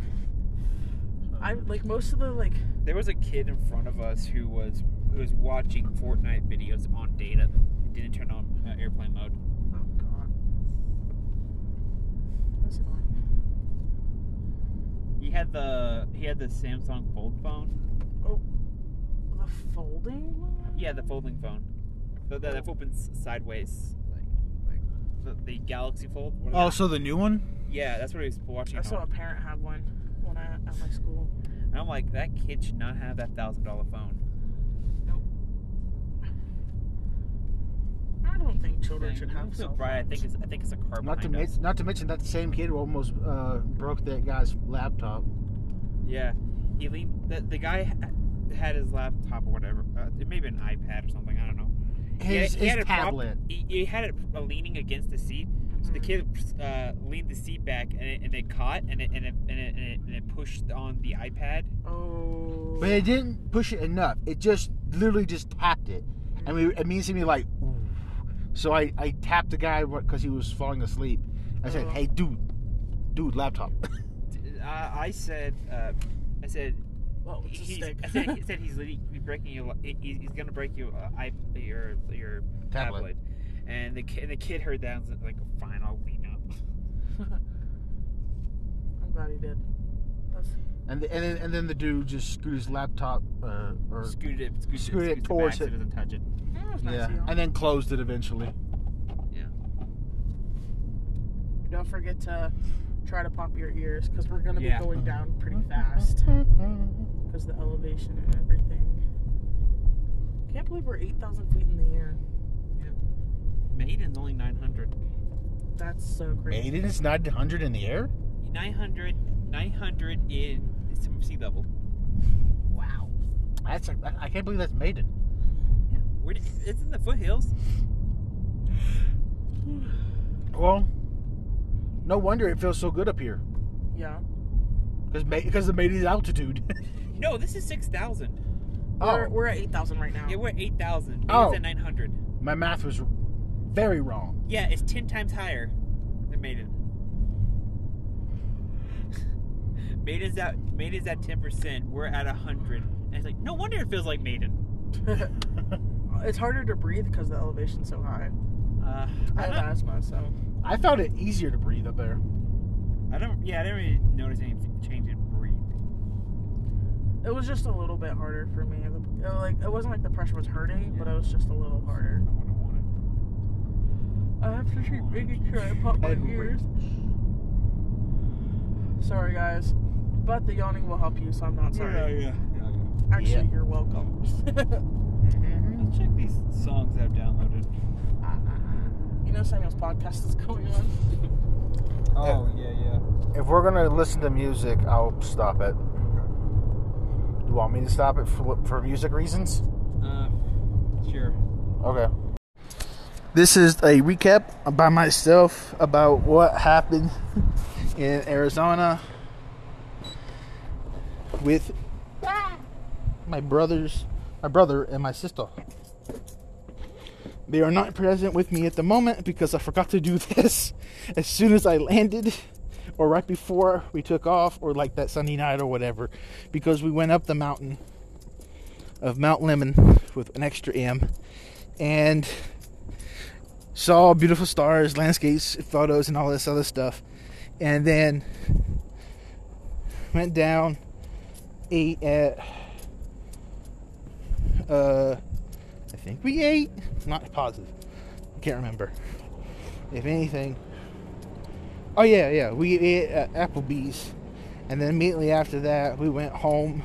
I like most of the like. There was a kid in front of us who was who was watching Fortnite videos on data. It didn't turn on uh, airplane mode. Oh God. That's fine. He had the he had the Samsung Fold phone. Oh, the folding one. Yeah, the folding phone. The, the, that opens sideways, like like the, the Galaxy Fold. What is Oh, that? so the new one? yeah, that's what he was watching. I it saw a parent have one when I at my school. And I'm like, that kid should not have that thousand dollar phone. Nope. I don't think children should have so cell bright. I think phones. it's I think it's a car Not to behind us. mention, not to mention that the same kid almost uh, broke that guy's laptop. Yeah, he leaned. The, the guy ha- had his laptop or whatever. Uh, it may be an iPad or something. I don't know. He had- His, he his had it prop- tablet. he, he had it uh, leaning against the seat. So the Mhm. kid uh, leaned the seat back and it, and it caught and it, and, it, and, it, and, it, and it pushed on the iPad. Oh. But it didn't push it enough. It just literally just tapped it. And we, it means to me like, Ooh. So I, I tapped the guy because he was falling asleep. I said, Uh-huh. hey, dude, dude, laptop. I, I said, uh, I said, Well, he's. I said, I said he's, breaking your, li- he- he's gonna break your, uh, i your, your Tablet. tablet. And the kid, the kid heard that and was like, fine, I'll lean up. I'm glad he did. That's And, the, and, then, and then the dude just screwed his laptop, uh, or Scooted it, scooted, Scooted it scooted towards it. so it doesn't touch it. That was nice yeah, of y'all. and then closed it eventually. Yeah. Don't forget to try to pop your ears because we're gonna Yeah. be going down mm-hmm. pretty fast because the elevation and everything. Can't believe we're eight thousand feet in the air. Maiden's only 900. That's so crazy. Maiden is 900 in the air? 900, 900 in some sea level. Wow. That's a, I can't believe that's Maiden. Yeah. Where did, it's in the foothills. Well, no wonder it feels so good up here. Yeah. Because because of Maiden's altitude. No, this is 6,000. We're, oh, we're at eight thousand right now. Yeah, we're at 8,000. Maiden's Oh. at 900. my math was very wrong. Yeah, it's 10 times higher than Maiden. Maiden's at Maiden's at 10%. We're at 100. And it's like, no wonder it feels like Maiden. it's harder to breathe because the elevation's so high. Uh, I I have don't, asthma, so I found it easier to breathe up there. I don't, yeah, I didn't really notice any change in breathing. it was just a little bit harder for me. It, like it wasn't like the pressure was hurting, but it was just a little harder. I would've wanted. I have to keep making sure I pop my ears. Sorry, guys, but the yawning will help you, so I'm not sorry. yeah, yeah. Actually, Yeah. you're welcome. Let's check these songs I've downloaded. you know Samuel's podcast is going on. Oh yeah, yeah. If we're gonna listen to music, I'll stop it. Do you want me to stop it for, for music reasons? Uh, sure. Okay. This is a recap by myself about what happened in Arizona with my brothers, my brother and my sister. They are not present with me at the moment because I forgot to do this as soon as I landed or right before we took off or like that Sunday night or whatever because we went up the mountain of Mount Lemmon with an extra M and saw beautiful stars, landscapes, photos, and all this other stuff. And then went down, ate at, uh, I think we ate, not positive, I can't remember. If anything, oh yeah, yeah, we ate at Applebee's. And then immediately after that, we went home,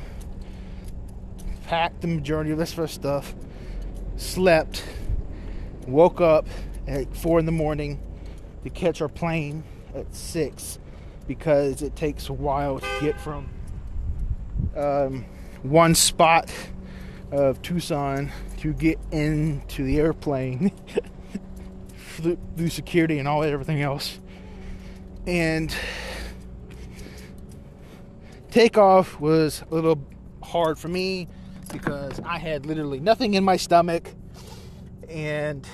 packed the majority of this our stuff, slept, woke up at four in the morning to catch our plane at six because it takes a while to get from um, one spot of Tucson to get into the airplane through, security and all everything else. And takeoff was a little hard for me because I had literally nothing in my stomach and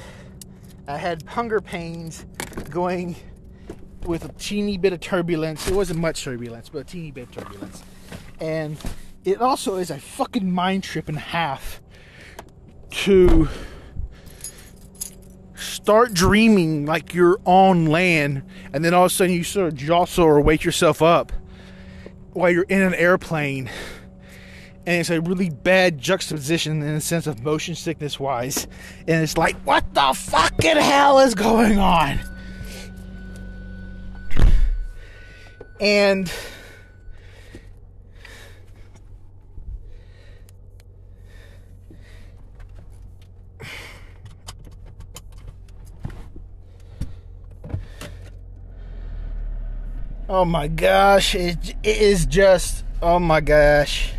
I had hunger pains going with a teeny bit of turbulence. It wasn't much turbulence, but a teeny bit of turbulence. And it also is a fucking mind trip and half to start dreaming like you're on land and then all of a sudden you sort of jostle or wake yourself up while you're in an airplane and it's a really bad juxtaposition in the sense of motion sickness wise. And it's like, what the fucking hell is going on? And oh my gosh, it, it is just, oh my gosh.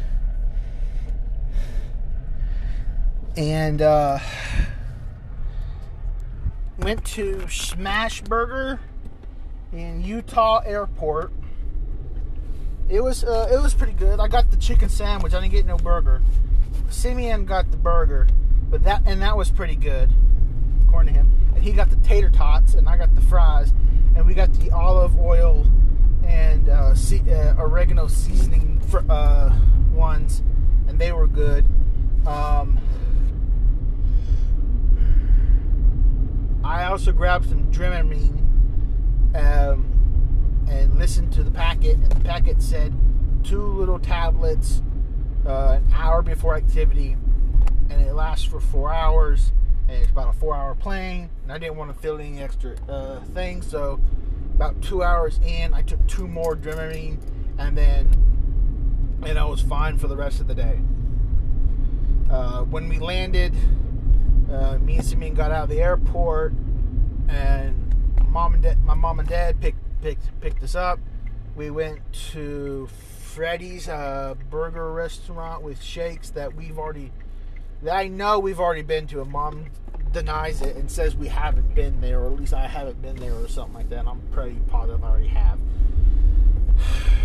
and uh, went to Smash Burger in Utah Airport. It was uh, it was pretty good. I got the chicken sandwich. I didn't get no burger. Simeon got the burger, but that and that was pretty good, according to him. And he got the tater tots, and I got the fries, and we got the olive oil and uh, se- uh, oregano seasoning fr- uh, ones, and they were good. Um, I also grabbed some Dramamine um, and listened to the packet, and the packet said two little tablets uh, an hour before activity, and it lasts for four hours, and it's about a four-hour plane. And I didn't want to fill any extra uh, things, so about two hours in, I took two more Dramamine, and then and I was fine for the rest of the day. Uh, when we landed, uh, me and Simeon got out of the airport, and mom and dad, my mom and dad picked picked picked us up. We went to Freddy's uh, Burger Restaurant with shakes that we've already, that I know we've already been to, and mom denies it and says we haven't been there, or at least I haven't been there, or something like that. I'm pretty positive I already have.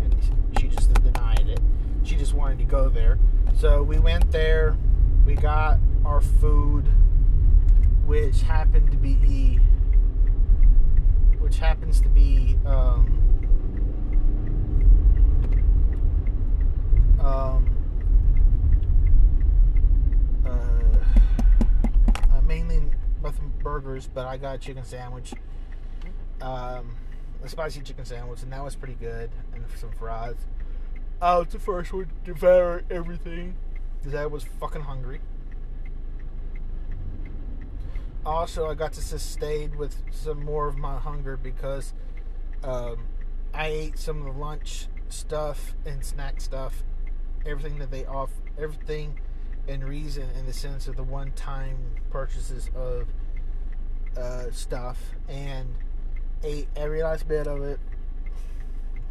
And she just denied it. She just wanted to go there. So we went there. We got our food, which happened to be, which happens to be, um, um, uh, mainly nothing burgers, but I got a chicken sandwich, um, a spicy chicken sandwich, and that was pretty good, and some fries. I was the first one to devour everything because I was fucking hungry. Also, I got to sustain with some more of my hunger because um, I ate some of the lunch stuff and snack stuff, everything that they off, everything in reason in the sense of the one-time purchases of uh, stuff, and ate every last bit of it.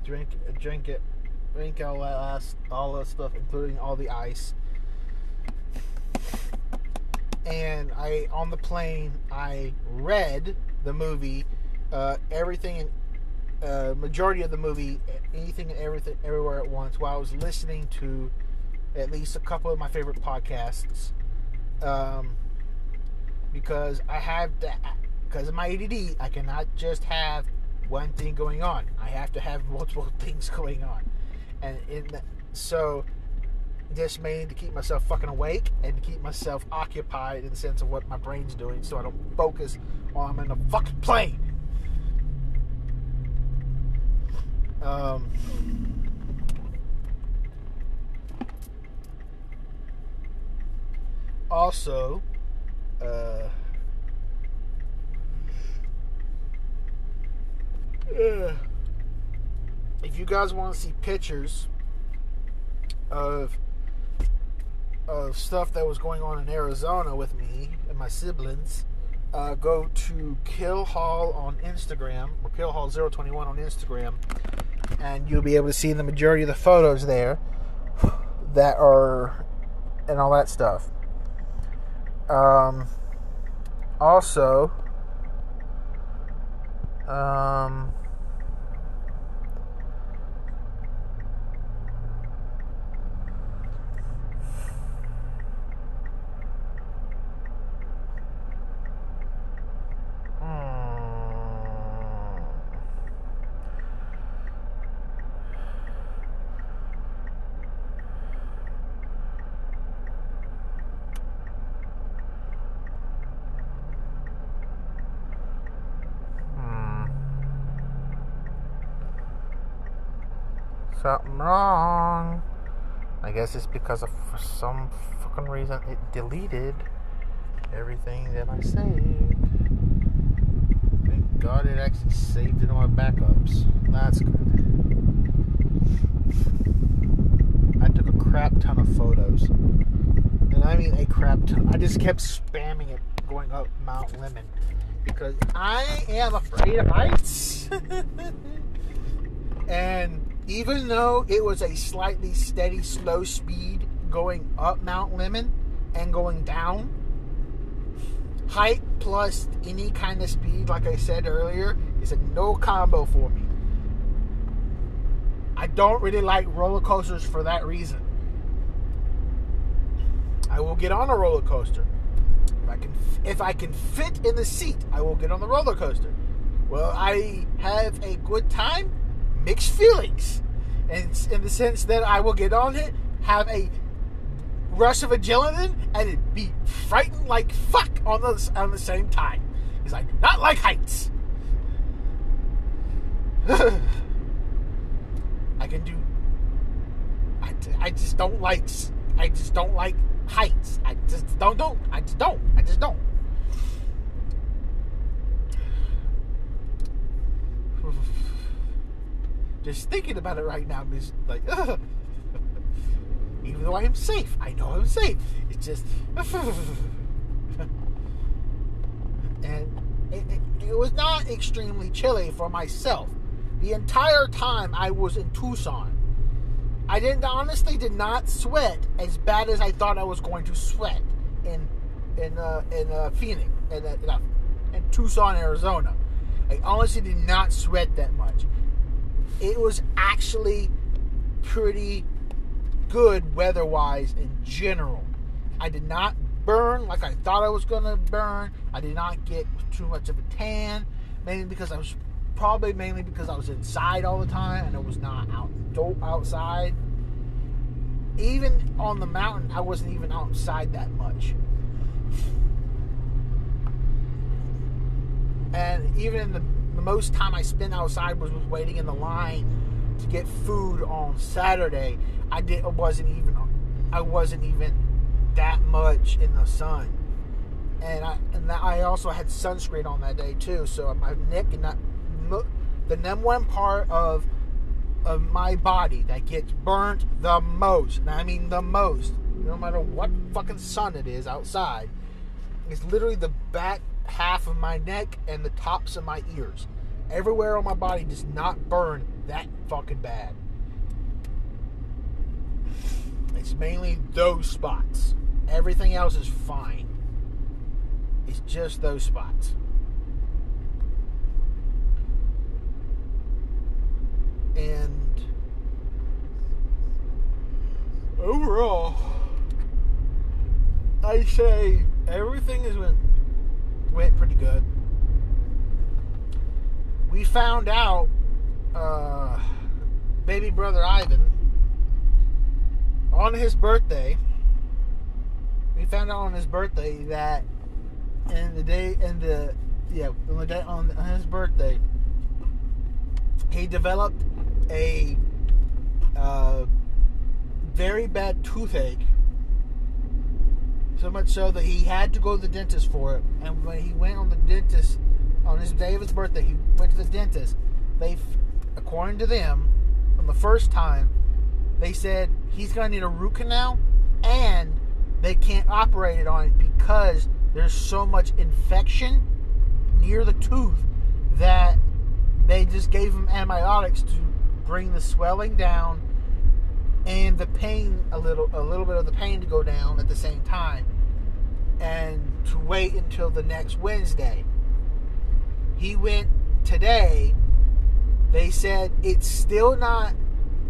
Drink, drink it, drink all that last, all that stuff, including all the ice. And I, on the plane, I read the movie, uh, everything, and uh, majority of the movie, anything and everything, everywhere at once, while I was listening to at least a couple of my favorite podcasts. Um, because I have that, because of my ADD, I cannot just have one thing going on. I have to have multiple things going on, and in the, so just mainly to keep myself fucking awake and keep myself occupied in the sense of what my brain's doing, so I don't focus while I'm in a fucking plane. Um. Also, uh, uh, if you guys want to see pictures of of stuff that was going on in Arizona with me and my siblings, uh, go to Kill Hall on Instagram or Kill Hall 021 on Instagram, and you'll be able to see the majority of the photos there that are and all that stuff. Um, also, um, Something wrong. I guess it's because of for some fucking reason it deleted everything that I saved. Thank God it actually saved it on my backups. That's good. I took a crap ton of photos. And I mean a crap ton. I just kept spamming it going up Mount Lemmon because I am afraid of heights. and even though it was a slightly steady, slow speed going up Mount Lemmon and going down, height plus any kind of speed, like I said earlier, is a no combo for me. I don't really like roller coasters for that reason. I will get on a roller coaster. If I can if I can fit in the seat, I will get on the roller coaster. Will I have a good time? Mixed feelings. And in the sense that I will get on it, have a rush of adrenaline, and be frightened like fuck on the on the same time. Because I do not like heights. I can do. I, I just don't like. I just don't like heights. I just don't don't. I just don't. I just don't. Just thinking about it right now is like, even though I am safe, I know I'm safe. It's just, and it, it, it was not extremely chilly for myself. The entire time I was in Tucson, I didn't honestly did not sweat as bad as I thought I was going to sweat in in uh, in uh, Phoenix uh, in, uh, in Tucson, Arizona. I honestly did not sweat that much. It was actually pretty good weather-wise in general. I did not burn like I thought I was going to burn. I did not get too much of a tan, mainly because I was probably mainly because I was inside all the time and I was not out outside. Even on the mountain, I wasn't even outside that much. And even in the, the most time I spent outside was, was waiting in the line to get food on Saturday. I did I wasn't even I wasn't even that much in the sun. And I and I also had sunscreen on that day too, so my neck and that the number one part of of my body that gets burnt the most, and I mean the most, no matter what fucking sun it is outside, is literally the back half of my neck and the tops of my ears. Everywhere on my body does not burn that fucking bad. It's mainly those spots. Everything else is fine. It's just those spots. And overall, I say everything is went pretty good. We found out uh, baby brother Ivan on his birthday. We found out on his birthday that in the day in the yeah on the day on, on his birthday he developed a uh, very bad toothache. So much so that he had to go to the dentist for it. And when he went on the dentist on his day of his birthday, he went to the dentist. They, according to them, on the first time, they said he's going to need a root canal, and they can't operate it on it because there's so much infection near the tooth that they just gave him antibiotics to bring the swelling down and the pain a little a little bit of the pain to go down at the same time and to wait until the next Wednesday. He went today. They said it's still not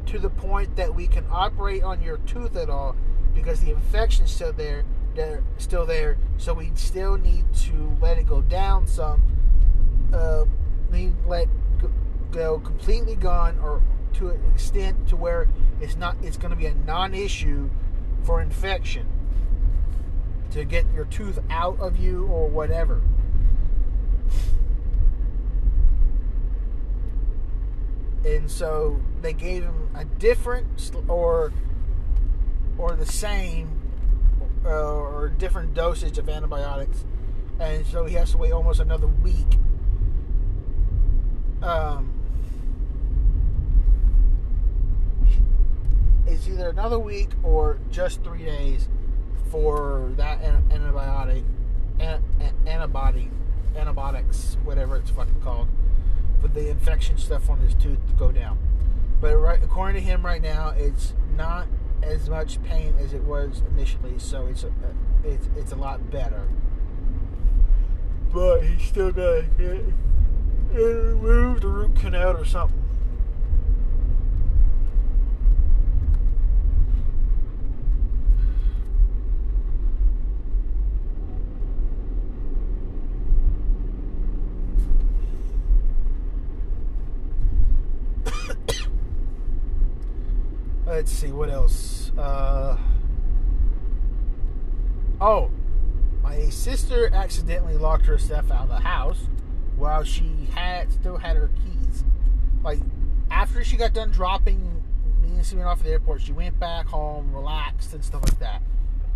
to the point that we can operate on your tooth at all because the infection's still there. They're still there, so we still need to let it go down some. Uh, let go completely gone or to an extent to where it's not it's going to be a non-issue for infection to get your tooth out of you or whatever. And so they gave him a different or or the same uh, or different dosage of antibiotics. And so he has to wait almost another week. Um, it's either another week or just three days for that an- antibiotic, an- an- antibody, antibiotics, whatever it's fucking called, for the infection stuff on his tooth to go down. But right, according to him, right now, it's not as much pain as it was initially, so it's a, it's it's a lot better. But he's still gotta get remove the root canal or something. Let's see what else. Uh, oh, my sister accidentally locked her stuff out of the house while she had still had her keys. Like after she got done dropping me and Steven off at the airport, she went back home, relaxed and stuff like that.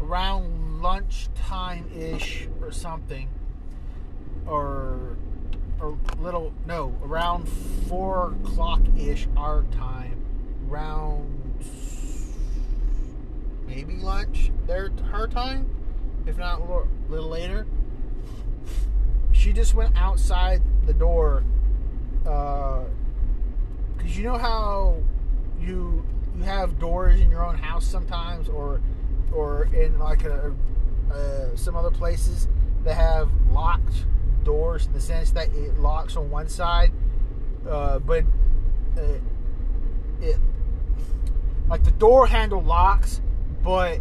Around lunchtime ish or something, or or little no, around four o'clock ish our time, around maybe lunch their her time, if not a little, later. She just went outside the door Uh, because you know how you you have doors in your own house sometimes or or in like a, uh, some other places that have locked doors in the sense that it locks on one side uh, but uh, it like the door handle locks but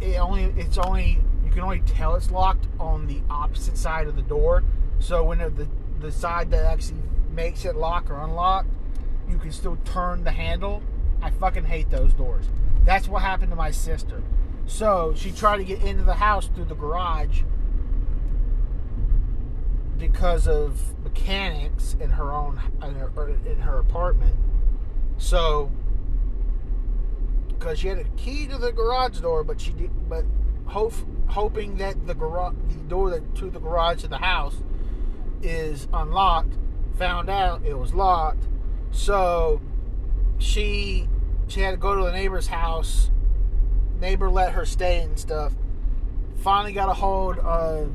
it only it's only you can only tell it's locked on the opposite side of the door. So when the the side that actually makes it lock or unlock, you can still turn the handle. I fucking hate those doors. That's what happened to my sister. So she tried to get into the house through the garage because of mechanics in her own in her, in her apartment. So because she had a key to the garage door, but she did, but hope, hoping that the garage, the door that, to the garage of the house is unlocked. Found out it was locked, so she she had to go to the neighbor's house. Neighbor let her stay and stuff. Finally got a hold of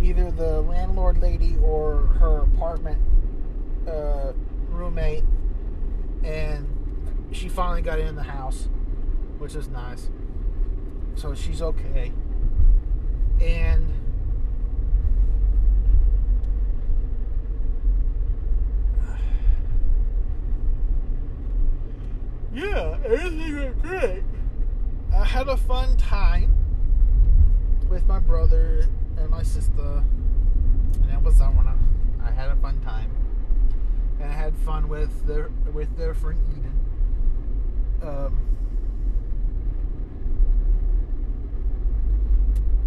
either the landlord lady or her apartment uh, roommate, and she finally got in the house, which is nice. So she's okay. And yeah, everything went great. I had a fun time with my brother and my sister, and it. I had a fun time, and I had fun with their with their friend Eden. Um,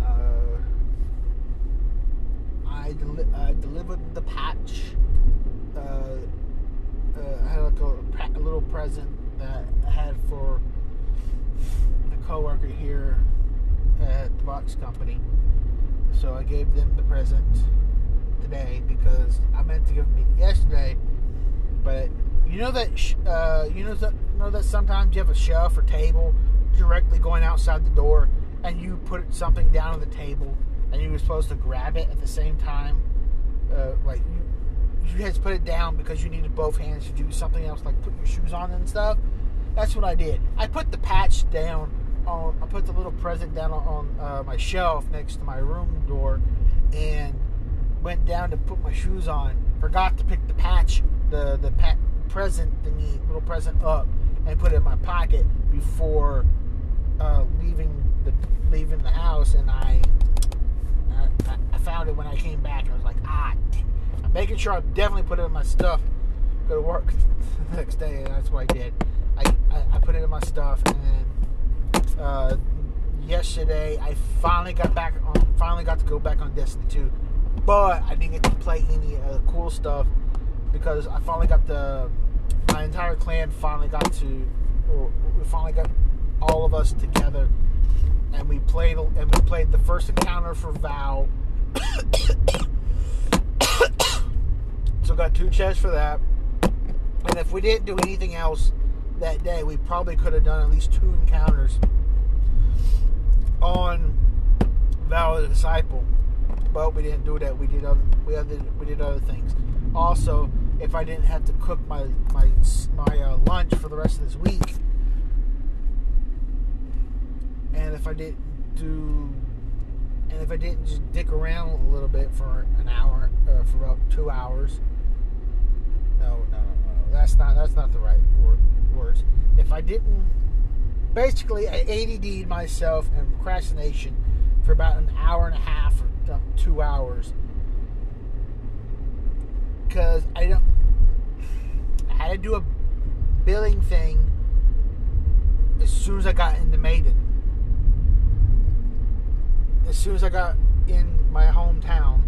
uh, I, deli- I delivered the patch. Uh, uh, I had like a, a little present that I had for a coworker here at the box company. So I gave them the present today because I meant to give them it yesterday, but you know that uh, you know that you know that sometimes you have a shelf or table directly going outside the door, and you put something down on the table, and you were supposed to grab it at the same time, uh, like you you had to put it down because you needed both hands to do something else, like put your shoes on and stuff. That's what I did. I put the patch down on. I put the little present down on, uh, my shelf next to my room door, and went down to put my shoes on. Forgot to pick the patch, the the present thingy, little present up, and put it in my pocket before uh, leaving the leaving the house. And I, I I found it when I came back, and I was like, ah. I'm making sure I definitely put it in my stuff. Go to work the next day, and that's what I did. I, I, I put it in my stuff, and uh, yesterday I finally got back on. Finally got to go back on Destiny 2, but I didn't get to play any of uh, cool stuff because I finally got the my entire clan finally got to. Or we finally got all of us together, and we played and we played the first encounter for Vow. so got two chests for that. And if we didn't do anything else that day, we probably could have done at least two encounters on Vow of the Disciple. But we didn't do that. We did other we other we did other things. Also, if I didn't have to cook my my my uh, lunch for the rest of this week, and if I didn't do, and if I didn't just dick around a little bit for an hour, uh, for about two hours. No, no, no, no. That's not that's not the right word, words. If I didn't, basically, I ADD'd myself and procrastination for about an hour and a half or two hours because I don't. I had to do a billing thing as soon as I got into Maiden. As soon as I got in my hometown.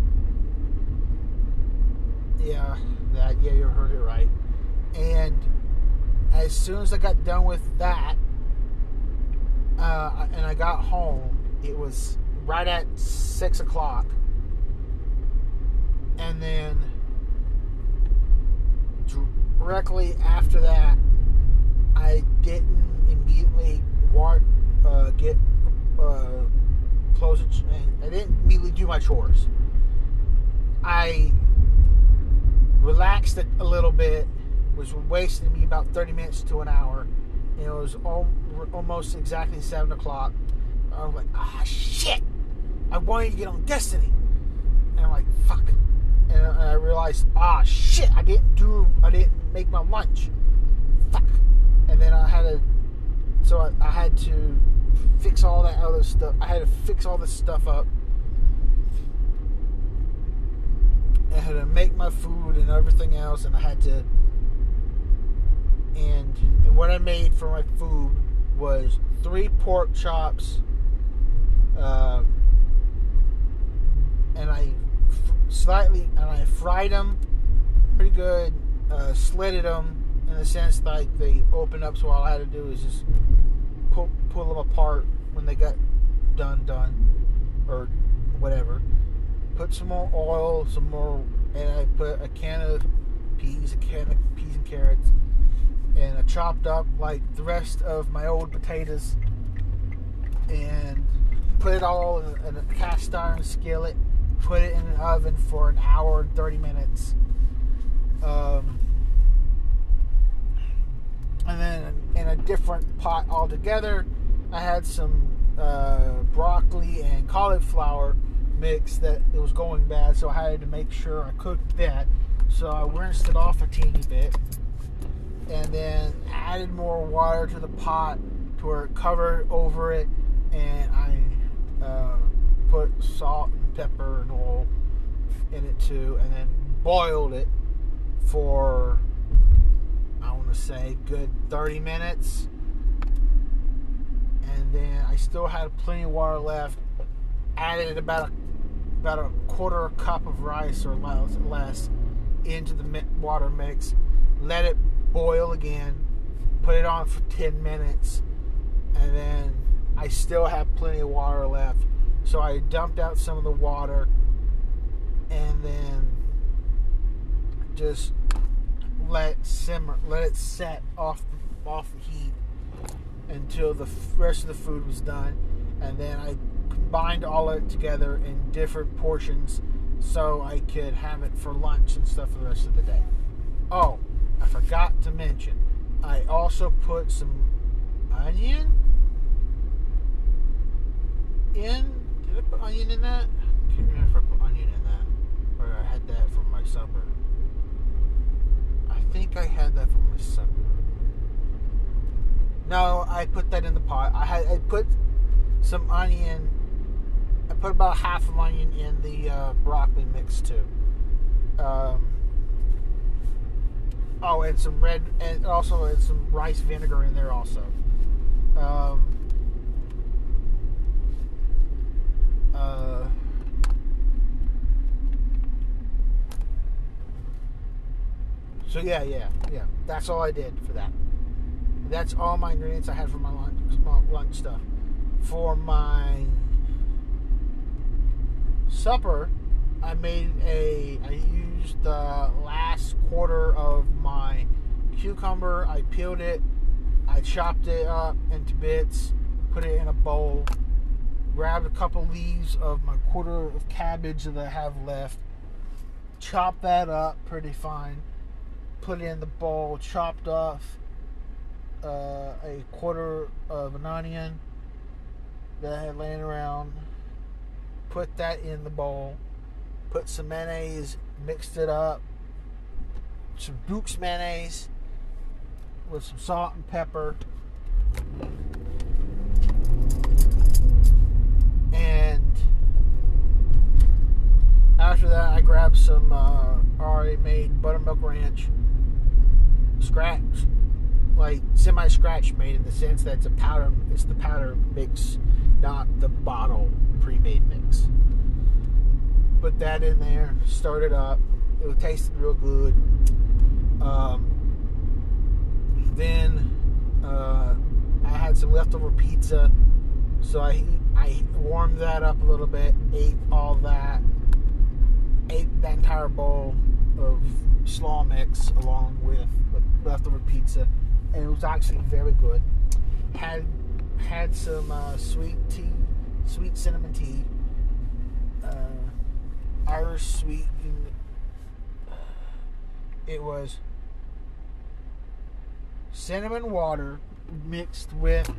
Yeah, that yeah, you heard it right. And as soon as I got done with that, uh, and I got home, it was right at six o'clock. And then directly after that, I didn't immediately want uh, get uh, It, I didn't immediately do my chores. I relaxed it a little bit. Was wasting me about thirty minutes to an hour. And it was all, almost exactly seven o'clock. I was like, ah, shit! I wanted to get on Destiny, and I'm like, fuck. And, and I realized, ah, shit! I didn't do, I didn't make my lunch. Fuck. And then I had to, so I, I had to fix all that other stuff. I had to fix all this stuff up. I had to make my food and everything else, and I had to. And and what I made for my food was three pork chops, uh, and I f- slightly and I fried them pretty good, uh, slitted them in the sense like they opened up. So all I had to do is just pull pull them apart when they got done done or whatever. Put some more oil, some more, and I put a can of peas, a can of peas and carrots, and I chopped up like the rest of my old potatoes, and put it all in a, cast iron skillet. Put it in an oven for an hour and thirty minutes. Um, different pot altogether. I had some uh, broccoli and cauliflower mix that it was going bad, so I had to make sure I cooked that. So I rinsed it off a teeny bit, and then added more water to the pot to where it covered over it, and I uh, put salt and pepper and oil in it too, and then boiled it for Say good 30 minutes. And then I still had plenty of water left. Added about a, about a quarter cup of rice or less into the water mix. Let it boil again. Put it on for 10 minutes. And then I still have plenty of water left. So I dumped out some of the water and then just let it simmer, let it set off off heat until the rest of the food was done, and then I combined all of it together in different portions so I could have it for lunch and stuff for the rest of the day. Oh, I forgot to mention, I also put some onion in. Did I put onion in that? I can't remember if I put onion in that, or I had that for my supper. I think I had that for my supper. No, I put that in the pot. I had I put some onion. I put about half of onion in the uh, broccoli mix too. Um, oh, and some red, and also and some rice vinegar in there also. Um, uh, so yeah, yeah, yeah. That's all I did for that. That's all my ingredients I had for my lunch, my lunch stuff. For my supper, I made a. I used the last quarter of my cucumber. I peeled it. I chopped it up into bits. Put it in a bowl. Grabbed a couple leaves of my quarter of cabbage that I have left. Chopped that up pretty fine. Put in the bowl. Chopped off uh, a quarter of an onion that I had laying around. Put that in the bowl. Put some mayonnaise, mixed it up. Some Duke's mayonnaise with some salt and pepper. And after that, I grabbed some uh, already made buttermilk ranch scratch like semi scratch made in the sense that it's a powder it's the powder mix not the bottle pre-made mix. Put that in there stir it up it would taste real good. Um, then uh, I had some leftover pizza so I I warmed that up a little bit ate all that ate that entire bowl of slaw mix along with leftover pizza and it was actually very good. Had had some uh, sweet tea, sweet cinnamon tea, uh, Irish sweet. It was cinnamon water mixed with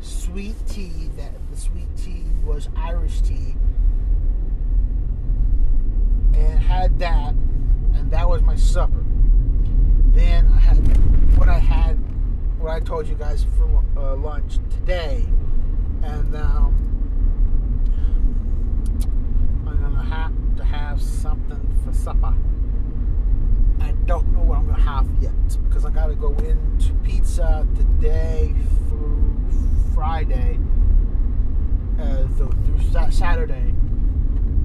sweet tea. That the sweet tea was Irish tea, and had that, and that was my supper. Then I had what I had, what I told you guys for uh, lunch today, and um, I'm gonna have to have something for supper. I don't know what I'm gonna have yet because I gotta go into pizza today through Friday, uh, through, through Saturday,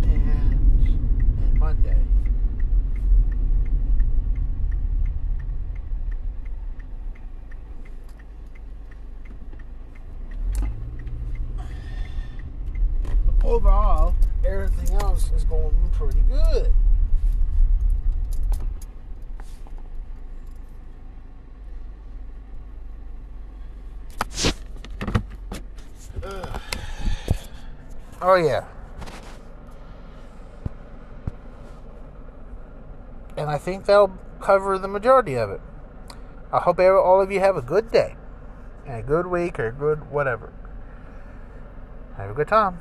and and Monday. Overall, everything else is going pretty good. Oh yeah. And I think that'll cover the majority of it. I hope all of you have a good day and a good week or a good whatever. Have a good time.